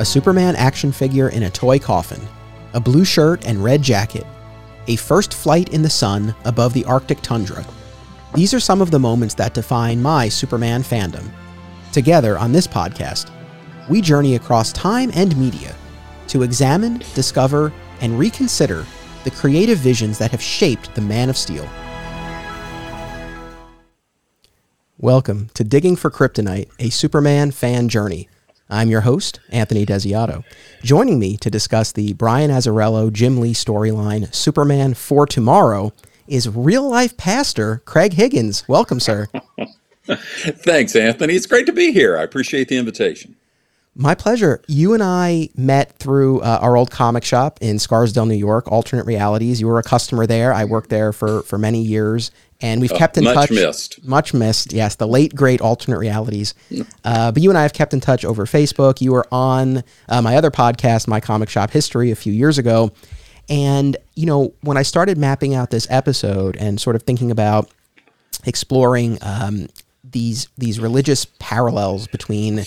a Superman action figure in a toy coffin, a blue shirt and red jacket, a first flight in the sun above the Arctic tundra. These are some of the moments that define my Superman fandom. Together on this podcast, we journey across time and media to examine, discover, and reconsider the creative visions that have shaped the Man of Steel. Welcome to Digging for Kryptonite, a Superman fan journey. I'm your host, Anthony Desiato. Joining me to discuss the Brian Azzarello Jim Lee storyline, Superman for Tomorrow, is real life pastor Craig Higgins. Welcome, sir. Thanks, Anthony. It's great to be here. I appreciate the invitation. My pleasure. You and I met through uh, our old comic shop in Scarsdale, New York, Alternate Realities. You were a customer there. I worked there for, for many years, and we've Uh, kept in much touch. missed. Much missed. Yes, the late great alternate realities. Uh, but you and I have kept in touch over Facebook. You were on uh, my other podcast, My Comic Shop History, a few years ago, and you know when I started mapping out this episode and sort of thinking about exploring um, these these religious parallels between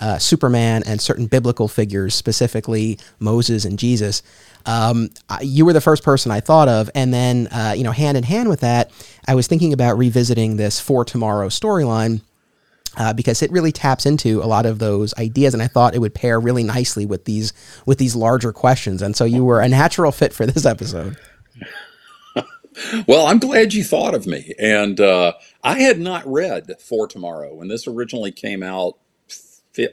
uh, Superman and certain biblical figures, specifically Moses and Jesus. Um, you were the first person I thought of, and then uh, you know, hand in hand with that, I was thinking about revisiting this for tomorrow storyline. Uh, because it really taps into a lot of those ideas, and I thought it would pair really nicely with these with these larger questions. And so you were a natural fit for this episode. Well, I'm glad you thought of me. And uh, I had not read For Tomorrow when this originally came out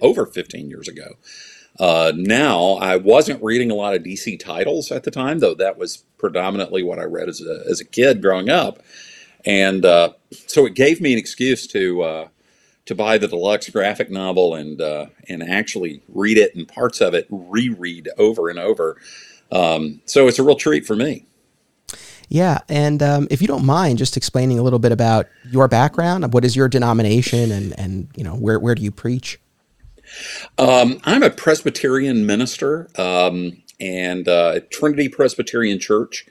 over 15 years ago. Uh, now, I wasn't reading a lot of DC titles at the time, though that was predominantly what I read as a, as a kid growing up. And uh, so it gave me an excuse to uh, to buy the deluxe graphic novel and uh, and actually read it and parts of it reread over and over. Um, so it's a real treat for me. Yeah, and um, if you don't mind, just explaining a little bit about your background, what is your denomination, and and you know where where do you preach? Um, I'm a Presbyterian minister um, and uh, at Trinity Presbyterian Church,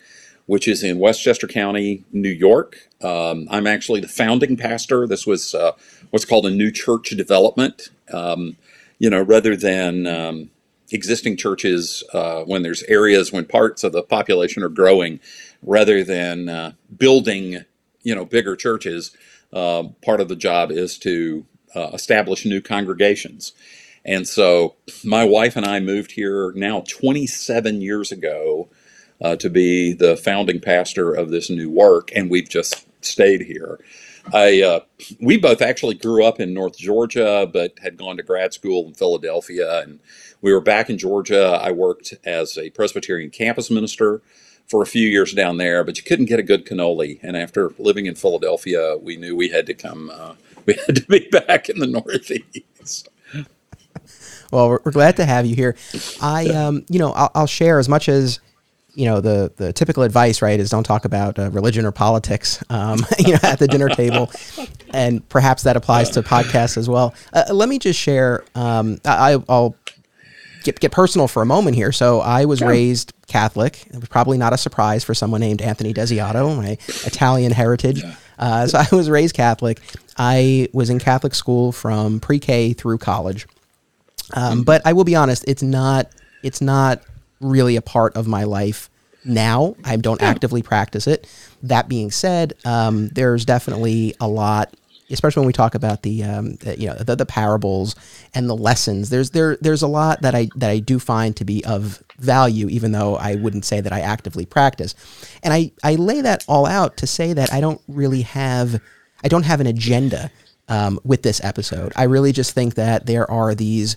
which is in Westchester County, New York. Um, I'm actually the founding pastor. This was uh, what's called a new church development. Um, you know, rather than um, existing churches, uh, when there's areas when parts of the population are growing, rather than uh, building, you know, bigger churches, uh, part of the job is to uh, establish new congregations. And so my wife and I moved here now 27 years ago uh, to be the founding pastor of this new work, and we've just stayed here. I uh, we both actually grew up in North Georgia, but had gone to grad school in Philadelphia, and we were back in Georgia. I worked as a Presbyterian campus minister for a few years down there, but you couldn't get a good cannoli. And after living in Philadelphia, we knew we had to come. Uh, we had to be back in the Northeast. Well, we're, we're glad to have you here. I, um, you know, I'll, I'll share as much as you know the the typical advice, right? Is don't talk about uh, religion or politics, um, you know, at the dinner table, and perhaps that applies to podcasts as well. Uh, let me just share. Um, I, I'll get get personal for a moment here. So I was raised Catholic. It was probably not a surprise for someone named Anthony Desiato, my Italian heritage. Uh, so I was raised Catholic. I was in Catholic school from pre-K through college. Um, but I will be honest, it's not it's not really a part of my life now. I don't actively practice it. That being said, um, there's definitely a lot, especially when we talk about the, um, the you know the, the parables and the lessons. There's there there's a lot that I that I do find to be of value, even though I wouldn't say that I actively practice. And I I lay that all out to say that I don't really have I don't have an agenda um, with this episode. I really just think that there are these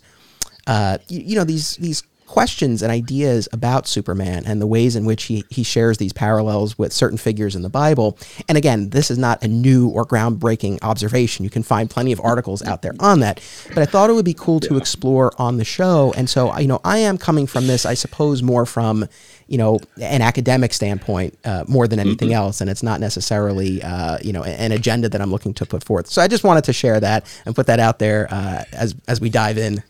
uh, you, you know these these questions and ideas about Superman and the ways in which he, he shares these parallels with certain figures in the Bible. And again, this is not a new or groundbreaking observation. You can find plenty of articles out there on that. But I thought it would be cool to explore on the show. And so, you know, I am coming from this, I suppose, more from, you know, an academic standpoint uh, more than anything else. And it's not necessarily, uh, you know, an agenda that I'm looking to put forth. So I just wanted to share that and put that out there uh, as, as we dive in.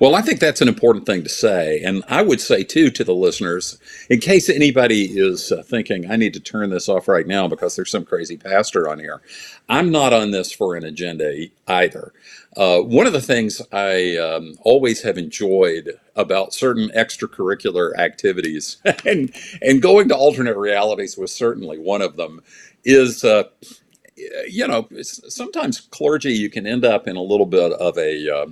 Well, I think that's an important thing to say. And I would say, too, to the listeners, in case anybody is uh, thinking, I need to turn this off right now because there's some crazy pastor on here, I'm not on this for an agenda either. Uh, one of the things I um, always have enjoyed about certain extracurricular activities, and, and going to alternate realities was certainly one of them, is. Uh, you know, sometimes clergy, you can end up in a little bit of a uh,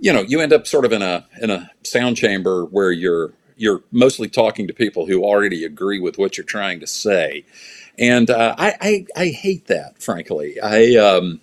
you know, you end up sort of in a in a sound chamber where you're you're mostly talking to people who already agree with what you're trying to say, and uh, I, I, I hate that. Frankly, I um,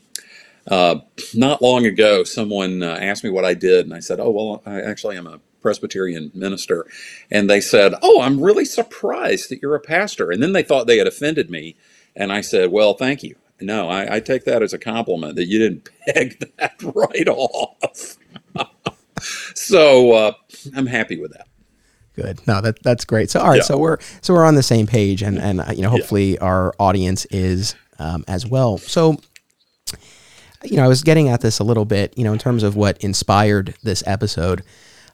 uh, not long ago someone uh, asked me what I did, and I said, "Oh well, I actually am a Presbyterian minister," and they said, "Oh, I'm really surprised that you're a pastor," and then they thought they had offended me, and I said, "Well, thank you." No, I, I take that as a compliment that you didn't peg that right off. so uh, I'm happy with that. Good. No, that that's great. So all right, yeah. so we're so we're on the same page, and and uh, you know hopefully yeah. our audience is um, as well. So you know I was getting at this a little bit, you know, in terms of what inspired this episode.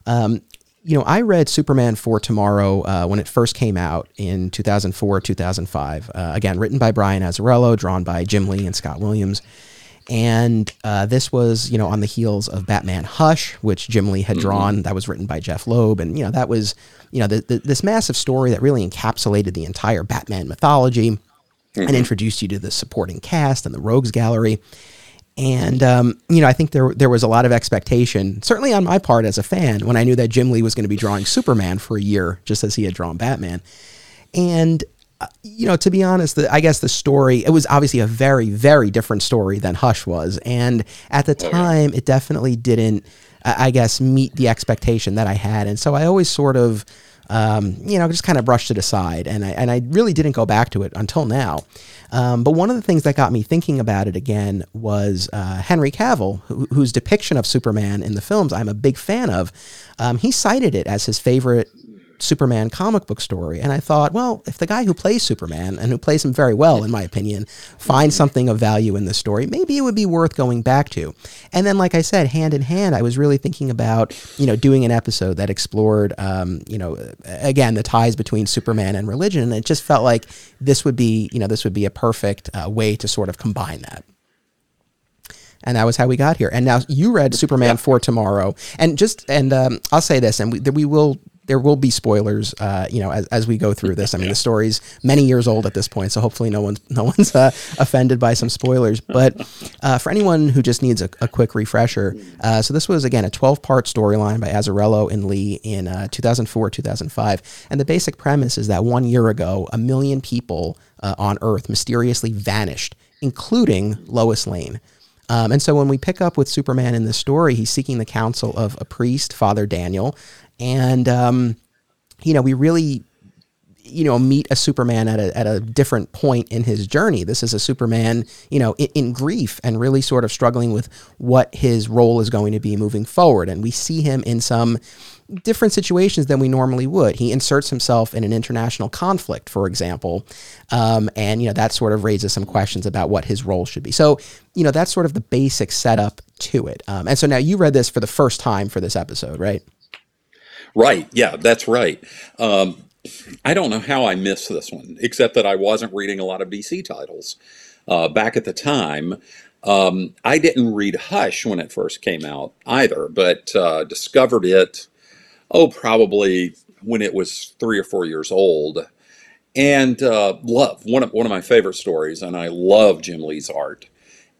Um, you know, I read Superman for Tomorrow uh, when it first came out in 2004, 2005. Uh, again, written by Brian Azzarello, drawn by Jim Lee and Scott Williams. And uh, this was, you know, on the heels of Batman Hush, which Jim Lee had mm-hmm. drawn. Mm-hmm. That was written by Jeph Loeb. And, you know, that was, you know, the, the, this massive story that really encapsulated the entire Batman mythology mm-hmm. and introduced you to the supporting cast and the Rogues Gallery. And um, you know, I think there there was a lot of expectation, certainly on my part as a fan, when I knew that Jim Lee was going to be drawing Superman for a year, just as he had drawn Batman. And you know, to be honest, the, I guess the story it was obviously a very very different story than Hush was, and at the time, it definitely didn't, I guess, meet the expectation that I had, and so I always sort of um, you know, just kind of brushed it aside. And I, and I really didn't go back to it until now. Um, but one of the things that got me thinking about it again was uh, Henry Cavill, who, whose depiction of Superman in the films I'm a big fan of. Um, he cited it as his favorite Superman comic book story. And I thought, well, if the guy who plays Superman and who plays him very well, in my opinion, finds something of value in the story, maybe it would be worth going back to. And then, like I said, hand in hand, I was really thinking about, you know, doing an episode that explored, um, you know, again, the ties between Superman and religion. And it just felt like this would be, you know, this would be a perfect uh, way to sort of combine that and that was how we got here. And now you read Superman yeah. for tomorrow, and just and um, I'll say this, and we, we will there will be spoilers, uh, you know, as, as we go through this. I mean, the story's many years old at this point, so hopefully no one's no one's uh, offended by some spoilers. But uh, for anyone who just needs a, a quick refresher, uh, so this was again a 12 part storyline by Azzarello and Lee in uh, 2004 2005, and the basic premise is that one year ago, a million people uh, on Earth mysteriously vanished, including Lois Lane. Um, and so when we pick up with Superman in this story, he's seeking the counsel of a priest, Father Daniel, and um, you know we really you know meet a superman at a, at a different point in his journey. This is a superman you know in, in, grief and really sort of struggling with what his role is going to be moving forward. And we see him in some different situations than we normally would. He inserts himself in an international conflict for example um, and you know that sort of raises some questions about what his role should be. So you know that's sort of the basic setup to it. Um, and so now you read this for the first time for this episode right Right. Yeah, that's right. Um, I don't know how I missed this one, except that I wasn't reading a lot of DC titles uh, back at the time. Um, I didn't read Hush when it first came out either, but uh, discovered it, oh, probably when it was three or four years old. And uh, love one of one of my favorite stories, and I love Jim Lee's art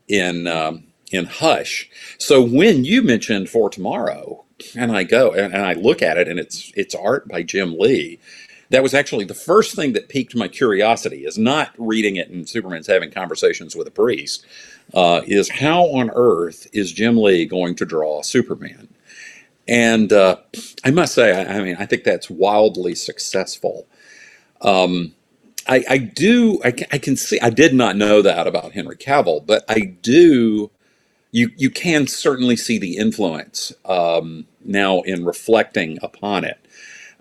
in um, in Hush. So when you mentioned For Tomorrow, and I go and, and I look at it, and it's it's art by Jim Lee. That was actually the first thing that piqued my curiosity. Is not reading it and Superman's having conversations with a priest. Uh, is how on earth is Jim Lee going to draw Superman? And uh, I must say, I, I, mean, I think that's wildly successful. Um, I, I, do, I, I can see, I did not know that about Henry Cavill, but I do you you can certainly see the influence um, now in reflecting upon it.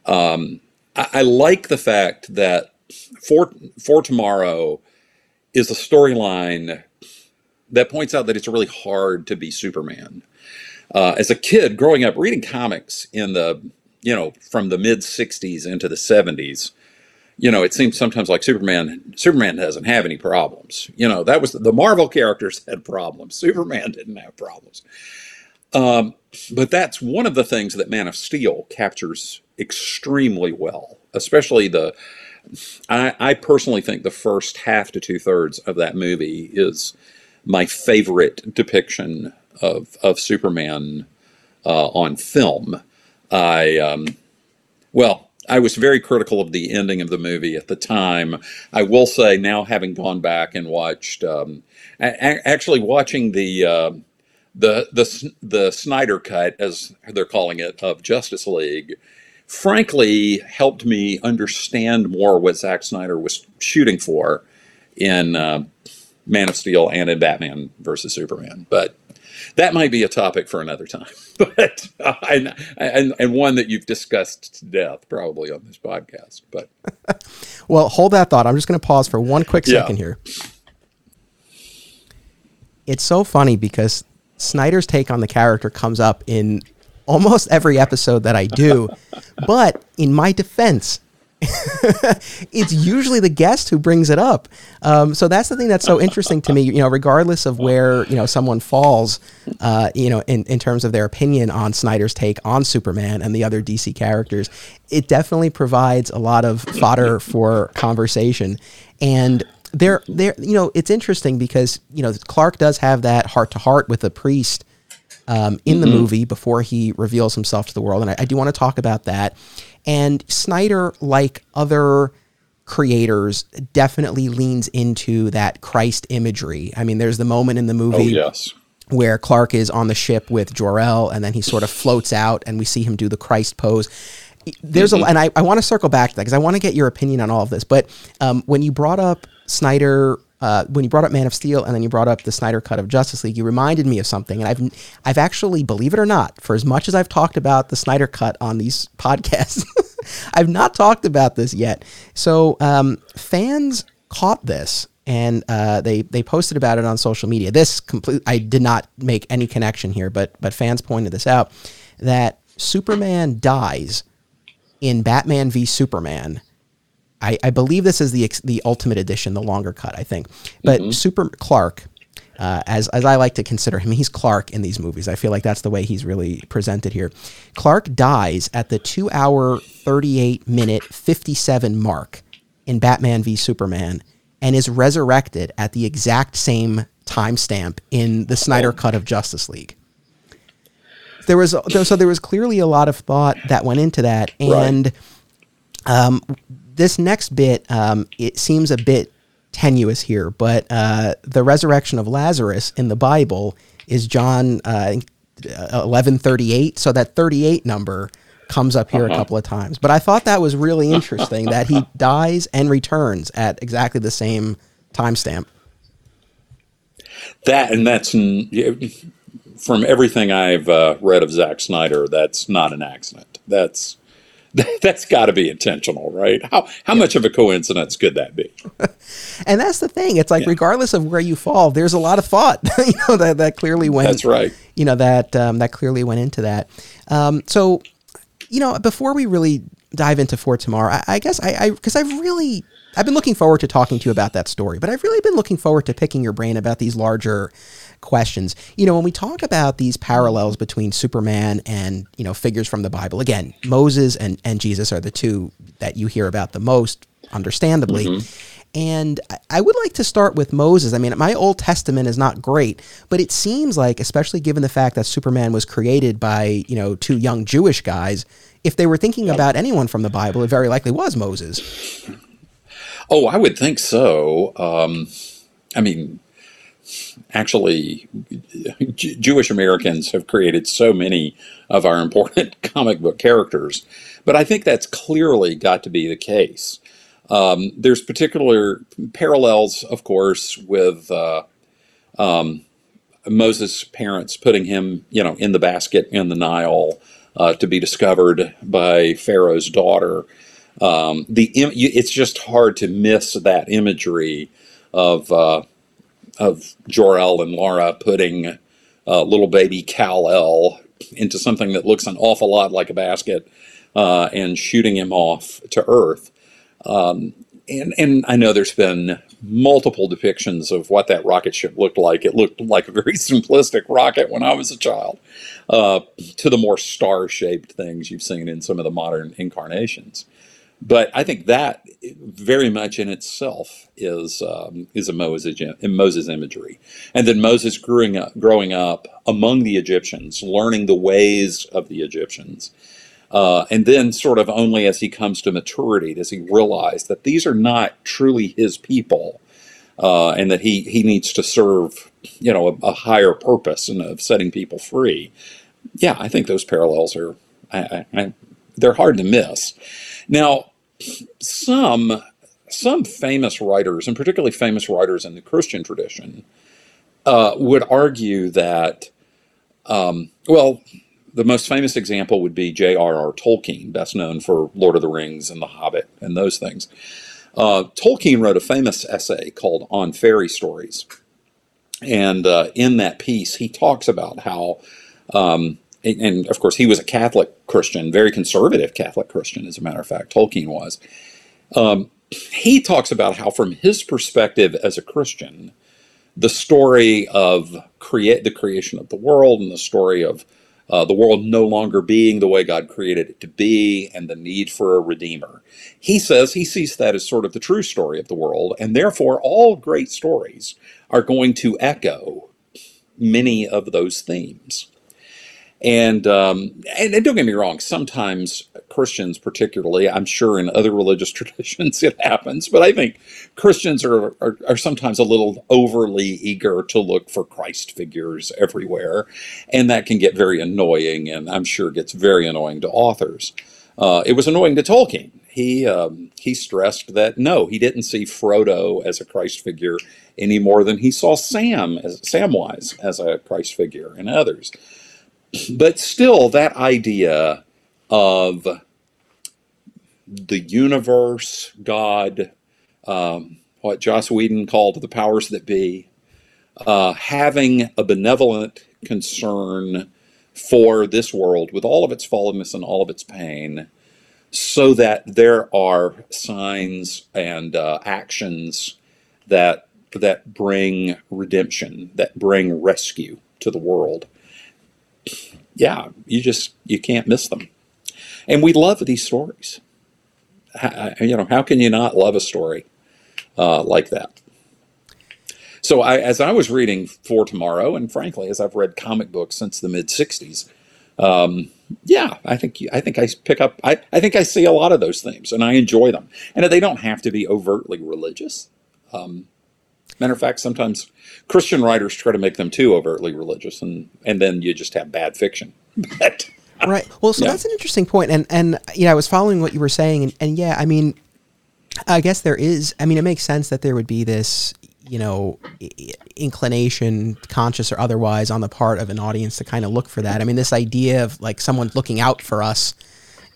Um, I, I, like the fact that for for tomorrow is a storyline that points out that it's really hard to be Superman. uh, as a kid growing up reading comics in the you know from the mid 60s into the 70s you know it seems sometimes like superman superman doesn't have any problems. You know that was the marvel characters had problems. Superman didn't have problems. Um, but that's one of the things that man of steel captures extremely well especially the I, I personally think the first half to two thirds of that movie is my favorite depiction of of Superman uh, on film. I um, well, I was very critical of the ending of the movie at the time. I will say now, having gone back and watched, um, actually watching the uh, the the the Snyder cut, as they're calling it, of Justice League, frankly helped me understand more what Zack Snyder was shooting for in uh, Man of Steel and in Batman versus Superman. But that might be a topic for another time, but uh, and, and, and one that you've discussed to death probably on this podcast. But well, hold that thought. I'm just going to pause for one quick Yeah. second here. It's so funny because Snyder's take on the character comes up in almost every episode that I do, but in my defense, it's usually the guest who brings it up. Um, so that's the thing that's so interesting to me. You know, regardless of where you know someone falls, uh, you know, in, in terms of their opinion on Snyder's take on Superman and the other DC characters, it definitely provides a lot of fodder for conversation. And there, there, you know, it's interesting because you know Clark does have that heart to heart with the priest um, in the movie before he reveals himself to the world. And I, I do want to talk about that. And Snyder, like other creators, definitely leans into that Christ imagery. I mean, there's the moment in the movie oh yes, where Clark is on the ship with Jor-El, and then he sort of floats out, and we see him do the Christ pose. There's a, and I, I want to circle back to that because I want to get your opinion on all of this. But um, when you brought up Snyder, uh, when you brought up Man of Steel, and then you brought up the Snyder cut of Justice League, you reminded me of something. And I've, I've actually, believe it or not, for as much as I've talked about the Snyder cut on these podcasts, I've not talked about this yet. So um, fans caught this and uh, they they posted about it on social media. This complete I did not make any connection here, but but fans pointed this out that Superman dies in Batman v Superman. I, I believe this is the the ultimate edition, the longer cut, I think. But Super Clark, uh, as as I like to consider him, he's Clark in these movies. I feel like that's the way he's really presented here. Clark dies at the two hour, thirty eight minute, fifty seven mark in Batman v Superman, and is resurrected at the exact same timestamp in the Snyder cut of Justice League. There was so there was clearly a lot of thought that went into that, and um, this next bit um, it seems a bit tenuous here, but uh, the resurrection of Lazarus in the Bible is John uh, eleven thirty eight. So that thirty eight number comes up here a couple of times. But I thought that was really interesting that he dies and returns at exactly the same timestamp. that and that's from everything I've uh, read of Zack Snyder. That's not an accident. That's that's got to be intentional, right? How how much of a coincidence could that be? And that's the thing. It's like regardless of where you fall, there's a lot of thought, you know, that, that clearly went. That's right. You know that um, that clearly went into that. Um, so, you know, before we really dive into for tomorrow, I, I guess I because I've really I've been looking forward to talking to you about that story, but I've really been looking forward to picking your brain about these larger questions. You know, when we talk about these parallels between Superman and, you know, figures from the Bible, again, Moses and, and Jesus are the two that you hear about the most, understandably. And I- I would like to start with Moses. I mean, my Old Testament is not great, but it seems like, especially given the fact that Superman was created by, you know, two young Jewish guys, if they were thinking about anyone from the Bible, it very likely was Moses. Oh, I would think so. Um, I mean, actually, J- Jewish Americans have created so many of our important comic book characters, but I think that's clearly got to be the case. Um, there's particular parallels, of course, with uh, um, Moses' parents putting him, you know, in the basket in the Nile uh, to be discovered by Pharaoh's daughter. Um, the im- it's just hard to miss that imagery of uh, of Jor El and Lara putting uh, little baby Kal El into something that looks an awful lot like a basket uh, and shooting him off to Earth. Um, and, and I know there's been multiple depictions of what that rocket ship looked like. It looked like a very simplistic rocket when I was a child, uh, to the more star shaped things you've seen in some of the modern incarnations. But I think that very much in itself is um, is a Moses, in Moses imagery, and then Moses growing up, growing up among the Egyptians, learning the ways of the Egyptians, uh, and then sort of only as he comes to maturity does he realize that these are not truly his people, uh, and that he he needs to serve you know a, a higher purpose and of setting people free. Yeah, I think those parallels are I, I, I, they're hard to miss. Now, some some famous writers, and particularly famous writers in the Christian tradition, uh, would argue that, um, well, the most famous example would be J.R.R. Tolkien, best known for Lord of the Rings and The Hobbit and those things. Uh, Tolkien wrote a famous essay called On Fairy Stories. And uh, in that piece, he talks about how um, and of course he was a Catholic Christian, very conservative Catholic Christian, as a matter of fact. Tolkien was. Um, he talks about how, from his perspective as a Christian, the story of create the creation of the world and the story of uh, the world no longer being the way God created it to be and the need for a redeemer. He says he sees that as sort of the true story of the world, and therefore all great stories are going to echo many of those themes. And, um, and, and don't get me wrong, sometimes Christians, particularly, I'm sure in other religious traditions it happens, but I think Christians are, are, are sometimes a little overly eager to look for Christ figures everywhere, and that can get very annoying, and I'm sure gets very annoying to authors. Uh, it was annoying to Tolkien. He um, he stressed that no, he didn't see Frodo as a Christ figure any more than he saw Sam as Samwise as a Christ figure and others but still, that idea of the universe, God, um, what Joss Whedon called the powers that be, uh, having a benevolent concern for this world with all of its fallenness and all of its pain, so that there are signs and uh, actions that that bring redemption, that bring rescue to the world yeah, you just you can't miss them. And we love these stories. How, you know, how can you not love a story uh, like that? So, I, as I was reading for tomorrow, and frankly, as I've read comic books since the mid '60s, um, yeah, I think I think I pick up. I, I think I see a lot of those themes, and I enjoy them. And they don't have to be overtly religious. Um, Matter of fact, sometimes Christian writers try to make them too overtly religious, and and then you just have bad fiction. but, right. Well, so yeah. that's an interesting point, and and you know, I was following what you were saying, and, and yeah, I mean, I guess there is. I mean, it makes sense that there would be this, you know, inclination, conscious or otherwise, on the part of an audience to kind of look for that. I mean, this idea of like someone looking out for us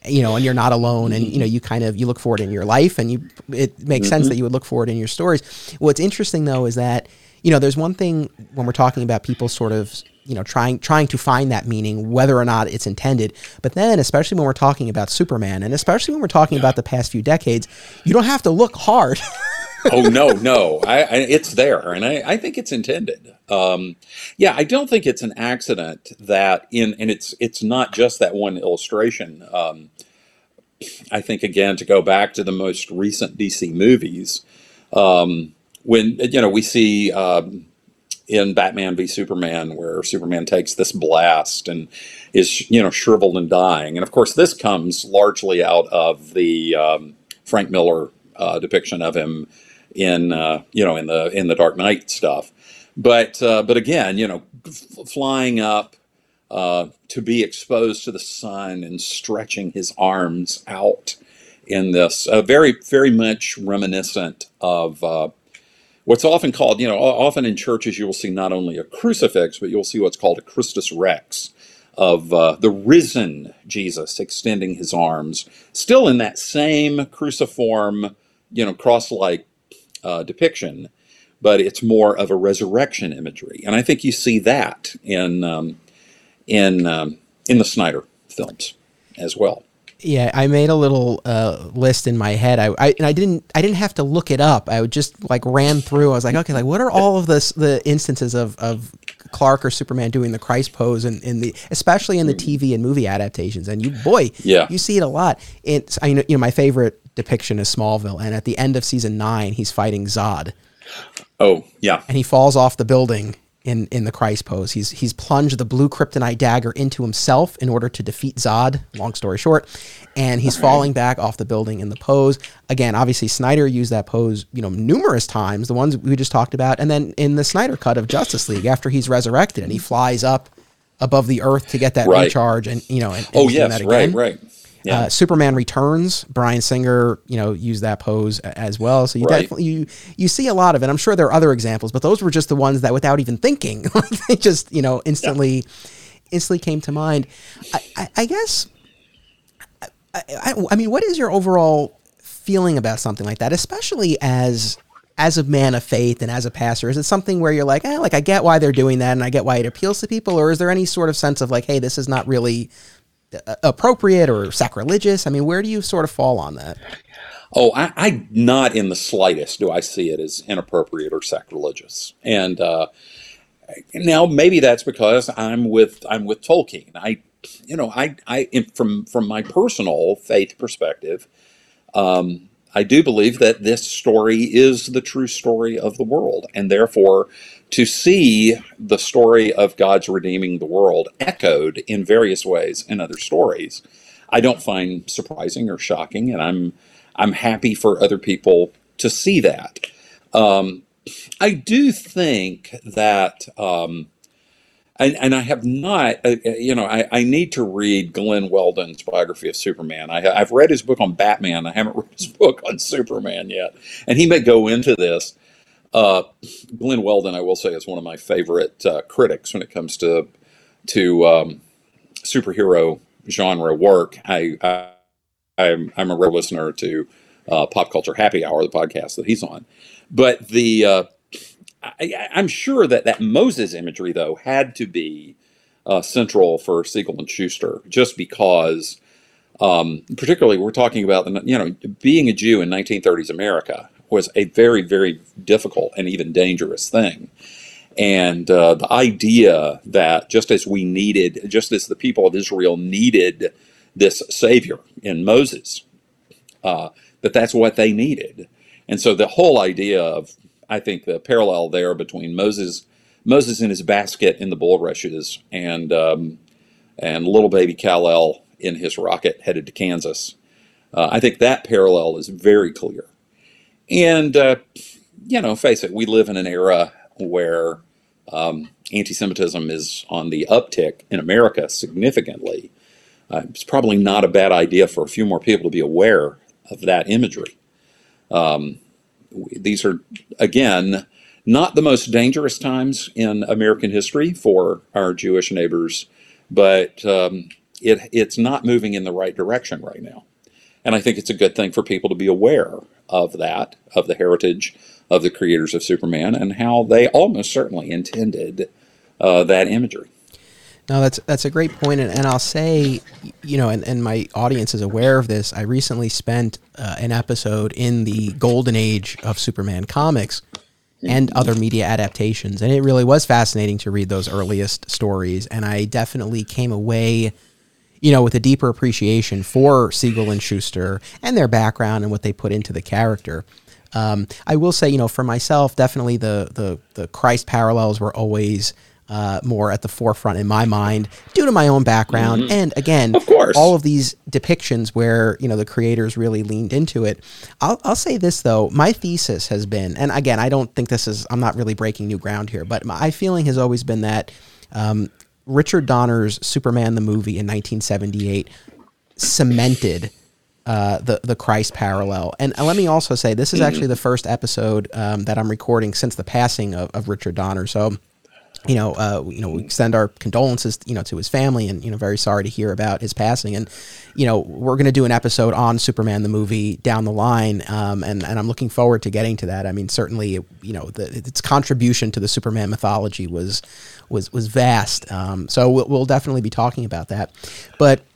you know, and you're not alone, and you know, you kind of you look for it in your life, and you it makes mm-hmm. sense that you would look for it in your stories. What's interesting though is that you know, there's one thing when we're talking about people sort of you know trying trying to find that meaning whether or not it's intended but then especially when we're talking about superman and especially when we're talking yeah. about the past few decades you don't have to look hard oh no, no, I, I, it's there, and I, I think it's intended. Um, yeah, I don't think it's an accident that in, and it's it's not just that one illustration. Um, I think again to go back to the most recent DC movies, um, when you know we see um, in Batman v Superman where Superman takes this blast and is you know shriveled and dying, and of course this comes largely out of the um, Frank Miller uh, depiction of him in uh, you know in the in the Dark Knight stuff. But uh, but again, you know, f- flying up uh, to be exposed to the sun and stretching his arms out in this uh, very very much reminiscent of uh, what's often called you know often in churches you will see not only a crucifix but you'll see what's called a Christus Rex of uh, the risen Jesus extending his arms, still in that same cruciform, you know, cross-like uh, depiction, but it's more of a resurrection imagery, and I think you see that in um, in um, in the Snyder films as well. Yeah, I made a little uh, list in my head. I, I and I didn't I didn't have to look it up. I would just like ran through. I was like, okay, like what are all of this the instances of of Clark or Superman doing the Christ pose and in, in the especially in the TV and movie adaptations. And you boy, Yeah. you see it a lot. It's I know you know my favorite depiction is Smallville, and at the end of season nine, he's fighting Zod, Oh yeah, and he falls off the building. In, in the Christ pose, he's he's plunged the blue kryptonite dagger into himself in order to defeat Zod. Long story short, and he's falling back off the building in the pose. Again, obviously Snyder used that pose, you know, numerous times. The ones we just talked about, and then in the Snyder cut of Justice League, after he's resurrected and he flies up above the earth to get that Right. recharge, and you know, and, and oh yes, right, right. Yeah, Uh, Superman Returns. Bryan Singer, you know, used that pose as well. So you Right. definitely you you see a lot of it. I'm sure there are other examples, but those were just the ones that, without even thinking, they just you know instantly instantly came to mind. I, I, I guess. I, I, I mean, what is your overall feeling about something like that, especially as as a man of faith and as a pastor? Is it something where you're like, eh, like I get why they're doing that and I get why it appeals to people, or is there any sort of sense of like, hey, this is not really appropriate or sacrilegious? I mean, where do you sort of fall on that? Oh, I, I not in the slightest do I see it as inappropriate or sacrilegious. And uh, now maybe that's because I'm with I'm with Tolkien. I, you know, I I from from my personal faith perspective, um, I do believe that this story is the true story of the world, and therefore to see the story of God's redeeming the world echoed in various ways in other stories, I don't find surprising or shocking, and I'm I'm happy for other people to see that. Um, I do think that, um, and, and I have not, uh, uh, you know, I, I need to read Glen Weldon's biography of Superman. I, I've read his book on Batman. I haven't read his book on Superman yet, and he may go into this. Uh, Glen Weldon, I will say, is one of my favorite uh, critics when it comes to to um, superhero genre work. I, I I'm I'm a real listener to uh, Pop Culture Happy Hour, the podcast that he's on. But the uh, I, I'm sure that that Moses imagery though had to be uh, central for Siegel and Shuster, just because, um, particularly we're talking about the you know being a Jew in 1930s America was a very very difficult and even dangerous thing. And uh, the idea that just as we needed, just as the people of Israel needed this Savior in Moses, uh, that that's what they needed. And so the whole idea of, I think, the parallel there between Moses, Moses in his basket in the bulrushes, and um, and little baby Kal-El in his rocket headed to Kansas. Uh, I think that parallel is very clear. And uh, you know, face it, we live in an era where um, anti-Semitism is on the uptick in America significantly. Uh, it's probably not a bad idea for a few more people to be aware of that imagery. Um, these are, again, not the most dangerous times in American history for our Jewish neighbors, but um, it, it's not moving in the right direction right now. And I think it's a good thing for people to be aware of that, of the heritage of the creators of Superman, and how they almost certainly intended uh, that imagery. No, that's that's a great point, and, and I'll say, you know, and, and my audience is aware of this. I recently spent uh, an episode in the golden age of Superman comics and other media adaptations, and it really was fascinating to read those earliest stories. And I definitely came away, you know, with a deeper appreciation for Siegel and Shuster and their background and what they put into the character. Um, I will say, you know, for myself, definitely the the the Christ parallels were always uh, more at the forefront in my mind due to my own background, and again, Of course. all of these depictions where you know the creators really leaned into it. I'll, I'll say this though, my thesis has been, and again, I don't think this is, I'm not really breaking new ground here, but my feeling has always been that um, Richard Donner's Superman the movie in 1978 cemented uh, the the Christ parallel. And let me also say, this is actually the first episode um, that I'm recording since the passing of, of Richard Donner. So you know, uh, you know, we extend our condolences, you know, to his family, and you know, very sorry to hear about his passing. And you know, we're going to do an episode on Superman the movie down the line, um, and and I'm looking forward to getting to that. I mean, certainly, you know, the, its contribution to the Superman mythology was was was vast. Um, so we'll, we'll definitely be talking about that, but.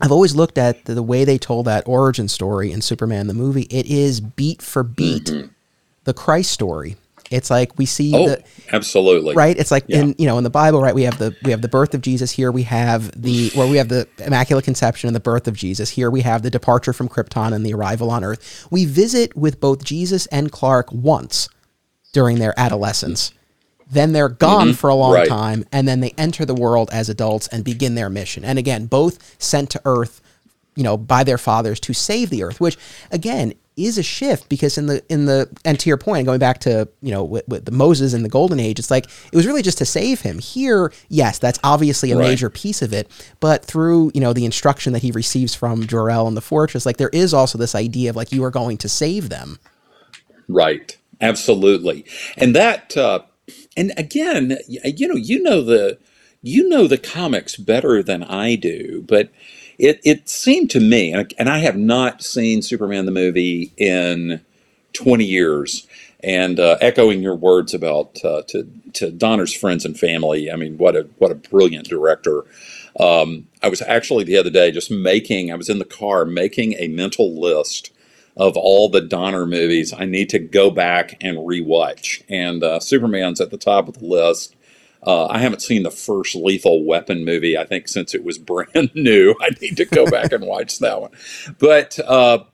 I've always looked at the, the, way they told that origin story in Superman the movie. It is beat for beat mm-hmm. the Christ story. It's like we see oh, the absolutely right. It's like yeah. in you know in the Bible, right? We have the we have the birth of Jesus. Here we have the where we have the Immaculate Conception and the birth of Jesus. Here we have the departure from Krypton and the arrival on Earth. We visit with both Jesus and Clark once during their adolescence. Then they're gone mm-hmm. for a long right. time, and then they enter the world as adults and begin their mission. And again, both sent to Earth you know by their fathers to save the earth which again is a shift because in the in the and to your point going back to you know with, with, the Moses in the golden age it's like it was really just to save him here yes that's obviously a right. major piece of it but through you know the instruction that he receives from Jor-El in the fortress like there is also this idea of like you are going to save them right absolutely and that uh and again you know you know the you know the comics better than I do but it it seemed to me, and I have not seen Superman the movie in 20 years. And uh, echoing your words about uh, to to Donner's friends and family, I mean, what a what a brilliant director. Um, I was actually the other day just making. I was in the car making a mental list of all the Donner movies I need to go back and rewatch, and uh, Superman's at the top of the list. Uh, I haven't seen the first Lethal Weapon movie, I think, since it was brand new. I need to go back and watch that one. But, uh,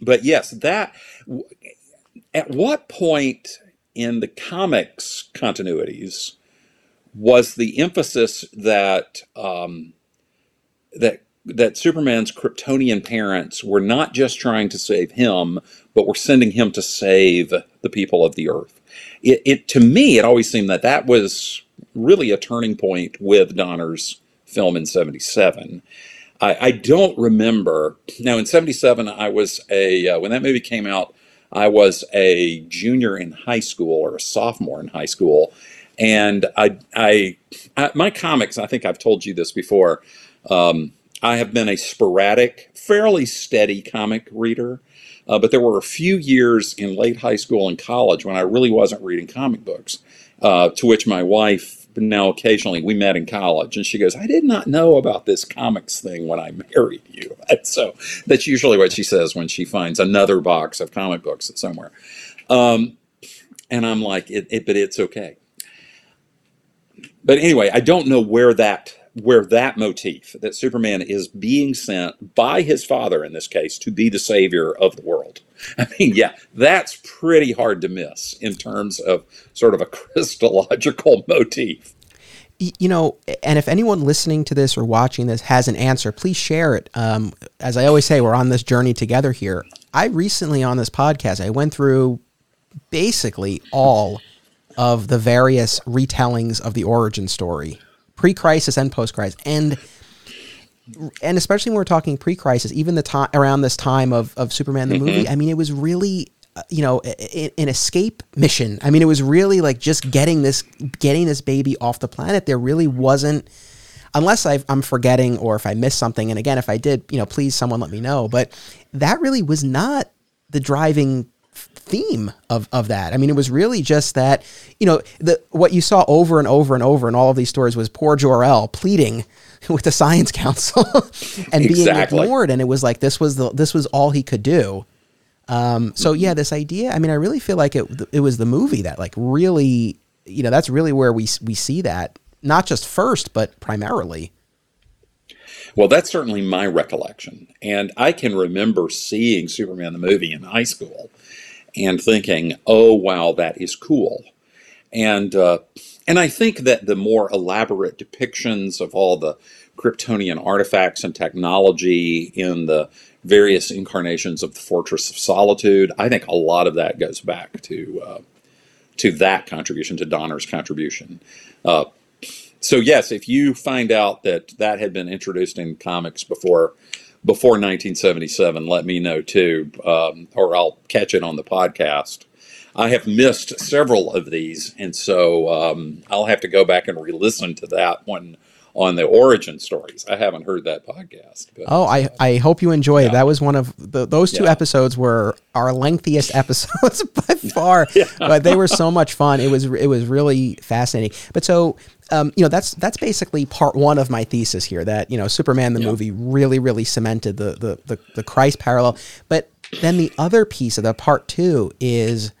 but yes, that. At what point in the comics continuities was the emphasis that um, that that Superman's Kryptonian parents were not just trying to save him, but were sending him to save the people of the Earth? It, it to me, it always seemed that that was really a turning point with Donner's film in 77. I, I don't remember. Now, in 77, I was a, uh, when that movie came out, I was a junior in high school or a sophomore in high school. And I, I, I my comics, I think I've told you this before. Um, I have been a sporadic, fairly steady comic reader. Uh, but there were a few years in late high school and college when I really wasn't reading comic books. Uh, to which my wife, now occasionally, we met in college, and she goes, I did not know about this comics thing when I married you. And so that's usually what she says when she finds another box of comic books somewhere. Um, and I'm like, it, it, but it's okay. But anyway, I don't know where that where that motif that Superman is being sent by his father in this case to be the savior of the world. I mean, yeah, that's pretty hard to miss in terms of sort of a Christological motif. You know, and if anyone listening to this or watching this has an answer, please share it. Um, as I always say, we're on this journey together here. I recently on this podcast, I went through basically all of the various retellings of the origin story pre-crisis and post-crisis, and and especially when we're talking pre-crisis, even the time around this time of of Superman the mm-hmm. movie. I mean, it was really uh, you know an escape mission. I mean, it was really like just getting this getting this baby off the planet. There really wasn't. Unless i am forgetting or if I missed something, and again, if I did, you know, please someone let me know. But that really was not the driving theme of, of that. I mean, it was really just that, you know, the what you saw over and over and over in all of these stories was poor Jor-El pleading with the Science Council and exactly. being ignored, and it was like this was the this was all he could do. Um, so yeah, this idea. I mean, I really feel like it it was the movie that like really, you know, that's really where we we see that not just first, but primarily. Well, that's certainly my recollection. And I can remember seeing Superman the movie in high school and thinking, oh, wow, that is cool. And, uh, and I think that the more elaborate depictions of all the Kryptonian artifacts and technology in the various incarnations of the Fortress of Solitude, I think a lot of that goes back to uh, to that contribution, to Donner's contribution. Uh, so yes, if you find out that that had been introduced in comics before before 1977, let me know too, um, or I'll catch it on the podcast. I have missed several of these, and so um, I'll have to go back and re-listen to that one on the origin stories. I haven't heard that podcast. But, oh, I, I hope you enjoy yeah. it. That was one of the, those two yeah. episodes were our lengthiest episodes by far, yeah. but they were so much fun. It was it was really fascinating. But so um, you know that's that's basically part one of my thesis here. That you know Superman the movie really really cemented the, the the the Christ parallel. But then the other piece of the part two is.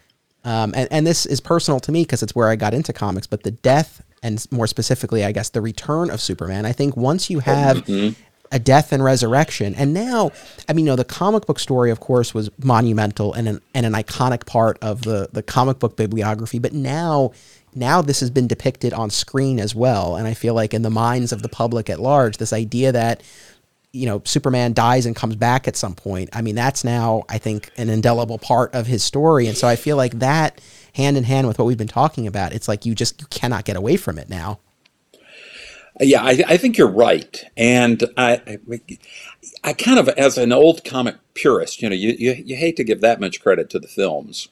Um, and, and this is personal to me because it's where I got into comics, but the death and more specifically, I guess, the return of Superman. I think once you have mm-hmm. a death and resurrection, and now, I mean, you know, the comic book story, of course, was monumental and an, and an iconic part of the, the comic book bibliography, but now, now this has been depicted on screen as well. And I feel like in the minds of the public at large, this idea that you know Superman dies and comes back at some point. I mean, that's now I think an indelible part of his story, and so I feel like that hand in hand with what we've been talking about. It's like you just you cannot get away from it now. Yeah, I, I think you're right, and I, I kind of, as an old comic purist, you know, you, you you hate to give that much credit to the films.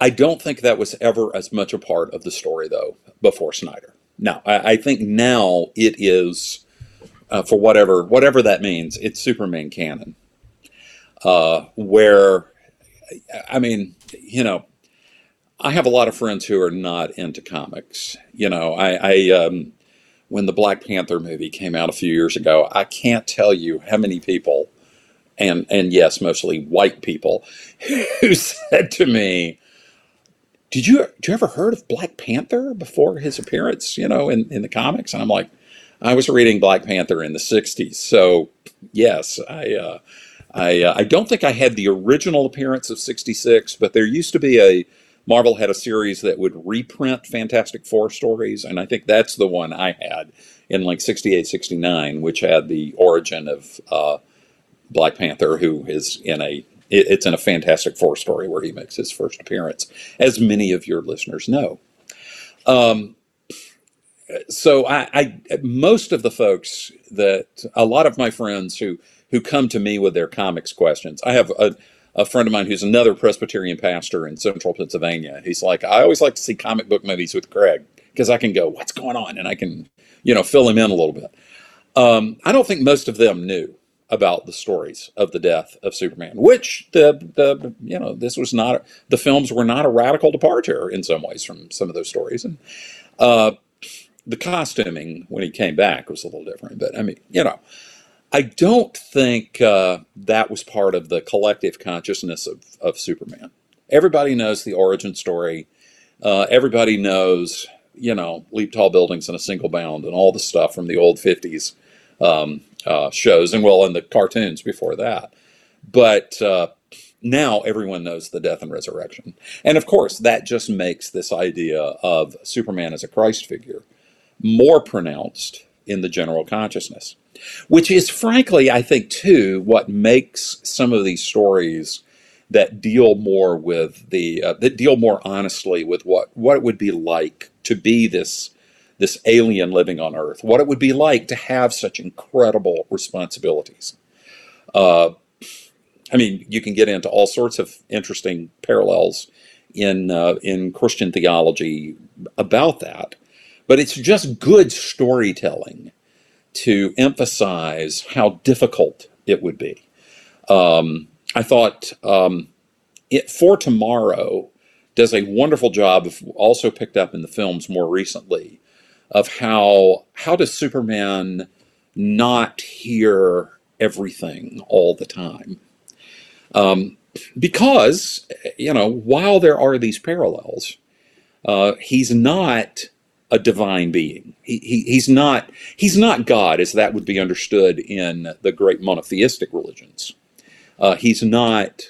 I don't think that was ever as much a part of the story though before Snyder. Now, I, I think now it is, uh, for whatever whatever that means. It's Superman canon, uh, where, I mean, you know, I have a lot of friends who are not into comics. You know, I, I um, when the Black Panther movie came out a few years ago, I can't tell you how many people, and and yes, mostly white people, who said to me, "Did you did you ever heard of Black Panther before his appearance? You know, in in the comics?" And I'm like, I was reading Black Panther in the '60s, so yes, I. Uh, I, uh, I don't think I had the original appearance of 66, but there used to be a Marvel had a series that would reprint Fantastic Four stories, and I think that's the one I had in like 68, 69, which had the origin of uh, Black Panther, who is in a it's in a Fantastic Four story where he makes his first appearance, as many of your listeners know. Um, so I, I most of the folks that a lot of my friends who who come to me with their comics questions, I have a a friend of mine who's another Presbyterian pastor in central Pennsylvania. He's like, I always like to see comic book movies with Craig because I can go, what's going on? And I can, you know, fill him in a little bit. Um, I don't think most of them knew about the stories of the death of Superman, which the, the you know, this was not, the films were not a radical departure in some ways from some of those stories. And uh, the costuming when he came back was a little different. But I mean, you know, I don't think uh, that was part of the collective consciousness of, of Superman. Everybody knows the origin story. Uh, everybody knows, you know, leap tall buildings in a single bound and all the stuff from the old 50s um, uh, shows and, well, in the cartoons before that. But uh, now everyone knows the death and resurrection. And of course, that just makes this idea of Superman as a Christ figure more pronounced in the general consciousness which is frankly, I think, too, what makes some of these stories that deal more with the uh, that deal more honestly with what what it would be like to be this this alien living on Earth, what it would be like to have such incredible responsibilities. Uh, I mean, you can get into all sorts of interesting parallels in uh, in Christian theology about that, but it's just good storytelling to emphasize how difficult it would be. Um, I thought um, it for tomorrow does a wonderful job of also picked up in the films more recently of how how does Superman not hear everything all the time? Um, because you know while there are these parallels, uh, he's not a divine being. He, he, he's not he's not God as that would be understood in the great monotheistic religions. Uh, he's not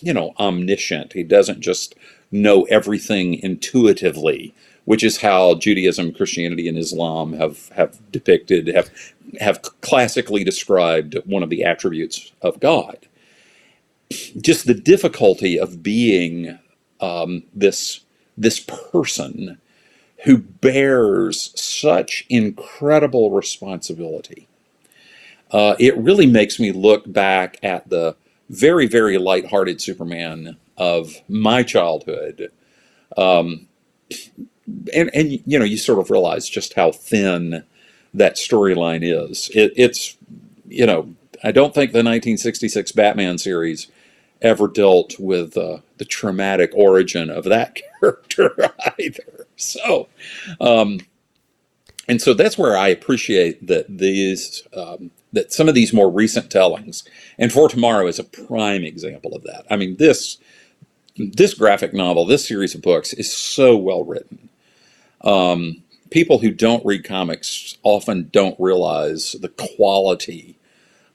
you know omniscient. He doesn't just know everything intuitively, which is how Judaism, Christianity, and Islam have have depicted have have classically described one of the attributes of God. Just the difficulty of being um, this this person who bears such incredible responsibility. Uh, it really makes me look back at the very, very light-hearted Superman of my childhood. Um, and, and, you know, you sort of realize just how thin that storyline is. It, it's, you know, I don't think the 1966 Batman series ever dealt with uh, the traumatic origin of that character either. So, um, and so that's where I appreciate that these um, that some of these more recent tellings, and for tomorrow is a prime example of that. I mean this this graphic novel, this series of books is so well written. Um, people who don't read comics often don't realize the quality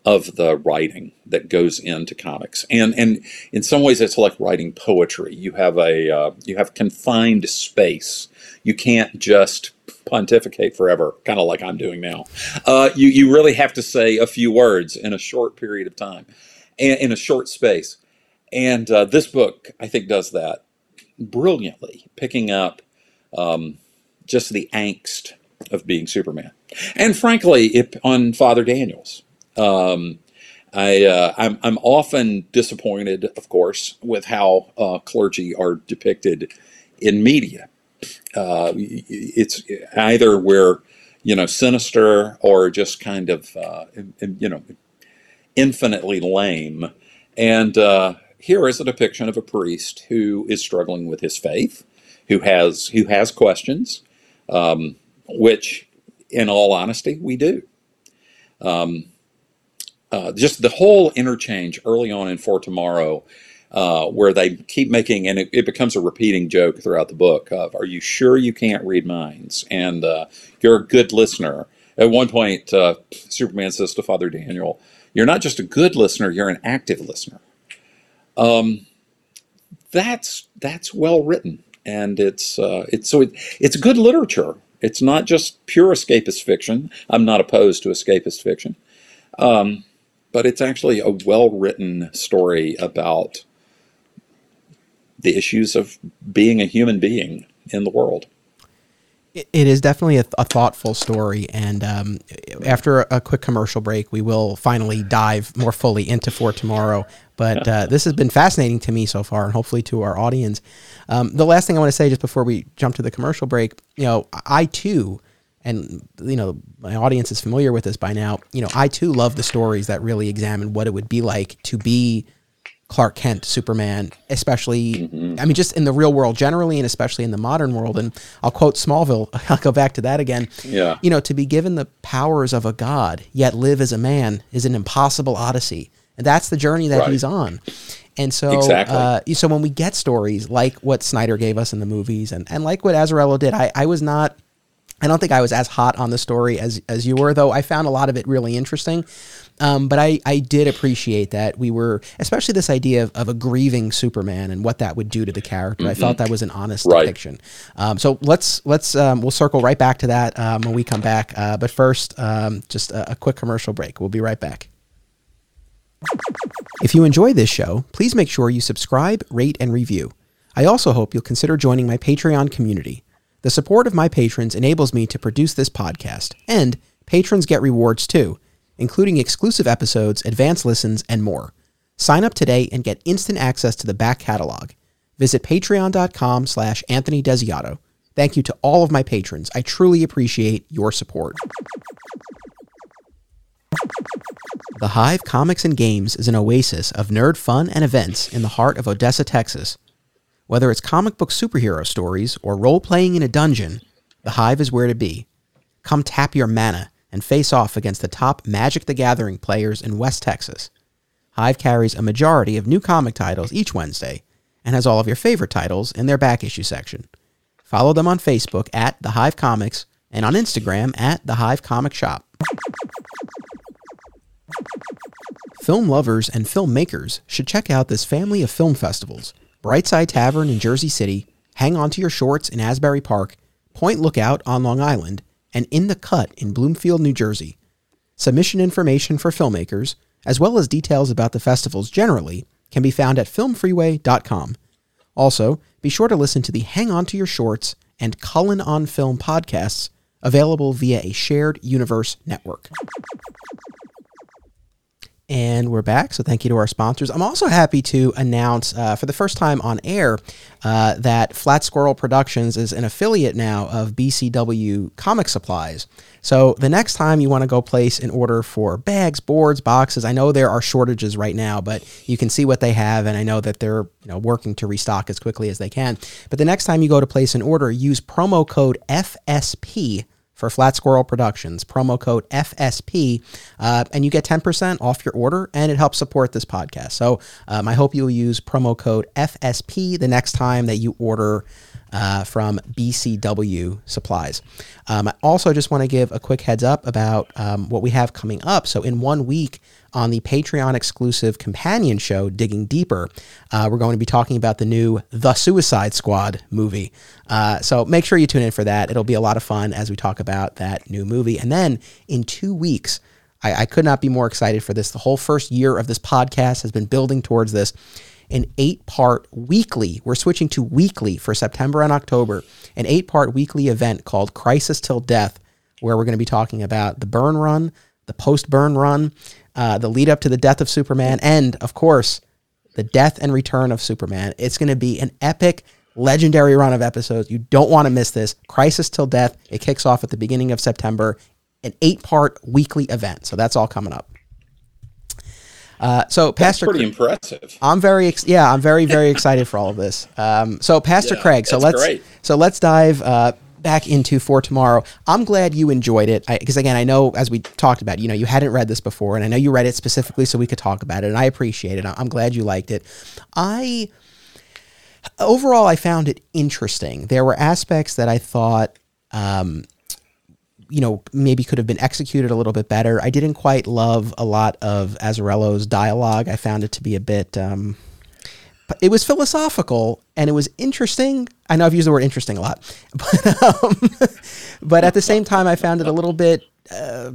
of the writing that goes into comics. And and in some ways it's like writing poetry. You have a uh, you have confined space. You can't just pontificate forever kind of like i'm doing now. Uh, you you really have to say a few words in a short period of time and in a short space. And uh, this book i think does that brilliantly picking up um, just the angst of being superman and frankly on father daniels um, I, uh, I'm, I'm often disappointed, of course, with how uh, clergy are depicted in media. Uh, it's either we're, you know, sinister or just kind of, uh, you know, infinitely lame. And uh, here is a depiction of a priest who is struggling with his faith, who has who has questions, um, which, in all honesty, we do. Um, uh, just the whole interchange early on in For Tomorrow, uh, where they keep making, and it, it, becomes a repeating joke throughout the book of, "Are you sure you can't read minds?" And uh, you're a good listener. At one point, uh, Superman says to Father Daniel, "You're not just a good listener; you're an active listener." Um, that's that's well written, and it's uh, it's so it, it's good literature. It's not just pure escapist fiction. I'm not opposed to escapist fiction. Um, but it's actually a well written story about the issues of being a human being in the world. It is definitely a, th- a, thoughtful story. And um, after a, a, quick commercial break, we will finally dive more fully into For Tomorrow. But uh, this has been fascinating to me so far, and hopefully to our audience. Um, the last thing I want to say, just before we jump to the commercial break, you know, I too and you know my audience is familiar with this by now you know i too love the stories that really examine what it would be like to be clark kent superman especially mm-hmm. i mean just in the real world generally and especially in the modern world and i'll quote smallville i'll go back to that again yeah you know to be given the powers of a god yet live as a man is an impossible odyssey and that's the journey that right. he's on and so, exactly. uh, so when we get stories like what Snyder gave us in the movies, and, and like what Azzarello did, I, I was not I don't think I was as hot on the story as as you were, though. I found a lot of it really interesting. Um, but I, I did appreciate that we were, especially this idea of, of a grieving Superman and what that would do to the character. Mm-hmm. I thought that was an honest right. depiction. Um, so let's let's um, we'll circle right back to that um, when we come back. Uh, but first, um, just a, a quick commercial break. We'll be right back. If you enjoy this show, please make sure you subscribe, rate, and review. I also hope you'll consider joining my Patreon community. The support of my patrons enables me to produce this podcast, and patrons get rewards too, including exclusive episodes, advanced listens, and more. Sign up today and get instant access to the back catalog. Visit patreon.com slash Anthony Desiato. Thank you to all of my patrons. I truly appreciate your support. The Hive Comics and Games is an oasis of nerd fun and events in the heart of Odessa, Texas. Whether it's comic book superhero stories or role playing in a dungeon, the Hive is where to be. Come tap your mana and face off against the top Magic the Gathering players in West Texas. Hive carries a majority of new comic titles each Wednesday and has all of your favorite titles in their back issue section. Follow them on Facebook at The Hive Comics and on Instagram at The Hive Comic Shop. Film lovers and filmmakers should check out this family of film festivals Brightside Tavern in Jersey City, Hang On to Your Shorts in Asbury Park, Point Lookout on Long Island, and In the Cut in Bloomfield, New Jersey. Submission information for filmmakers, as well as details about the festivals generally, can be found at filmfreeway.com. Also, be sure to listen to the Hang On to Your Shorts and Cullen on Film podcasts available via a shared universe network. And we're back. So thank you to our sponsors. I'm also happy to announce uh, for the first time on air uh, that Flat Squirrel Productions is an affiliate now of BCW Comic Supplies. So the next time you want to go place an order for bags, boards, boxes, I know there are shortages right now, but you can see what they have, and I know that they're you know working to restock as quickly as they can. But the next time you go to place an order, use promo code FSP for Flat Squirrel Productions, promo code FSP, uh, and you get 10% off your order, and it helps support this podcast. So um, I hope you'll use promo code FSP the next time that you order uh, from BCW Supplies. Um, I also just want to give a quick heads up about um, what we have coming up. So in one week, on the Patreon exclusive companion show, Digging Deeper. Uh, we're going to be talking about the new The Suicide Squad movie. Uh, so make sure you tune in for that. It'll be a lot of fun as we talk about that new movie. And then in two weeks, I, I could not be more excited for this. The whole first year of this podcast has been building towards this an eight part weekly. We're switching to weekly for September and October, an eight part weekly event called Crisis Till Death, where we're going to be talking about the Byrne run, the post Byrne run, uh, the lead up to the death of Superman, and of course, the death and return of Superman. It's going to be an epic, legendary run of episodes. You don't want to miss this. Crisis Till Death. It kicks off at the beginning of September, an eight part weekly event. So that's all coming up. Uh, so, Pastor, That's pretty impressive. I'm very, ex- yeah, I'm very, very excited for all of this. Um, so, Pastor Yeah, Craig, so let's, great. so let's dive uh, back into for tomorrow. I'm glad you enjoyed it because, again, I know as we talked about, you know, you hadn't read this before, and I know you read it specifically so we could talk about it, and I appreciate it. I'm glad you liked it. I overall, I found it interesting. There were aspects that I thought. Um, you know, maybe could have been executed a little bit better. I didn't quite love a lot of Azzarello's dialogue. I found it to be a bit. Um, but it was philosophical and it was interesting. I know I've used the word interesting a lot, but um, but at the same time, I found it a little bit uh,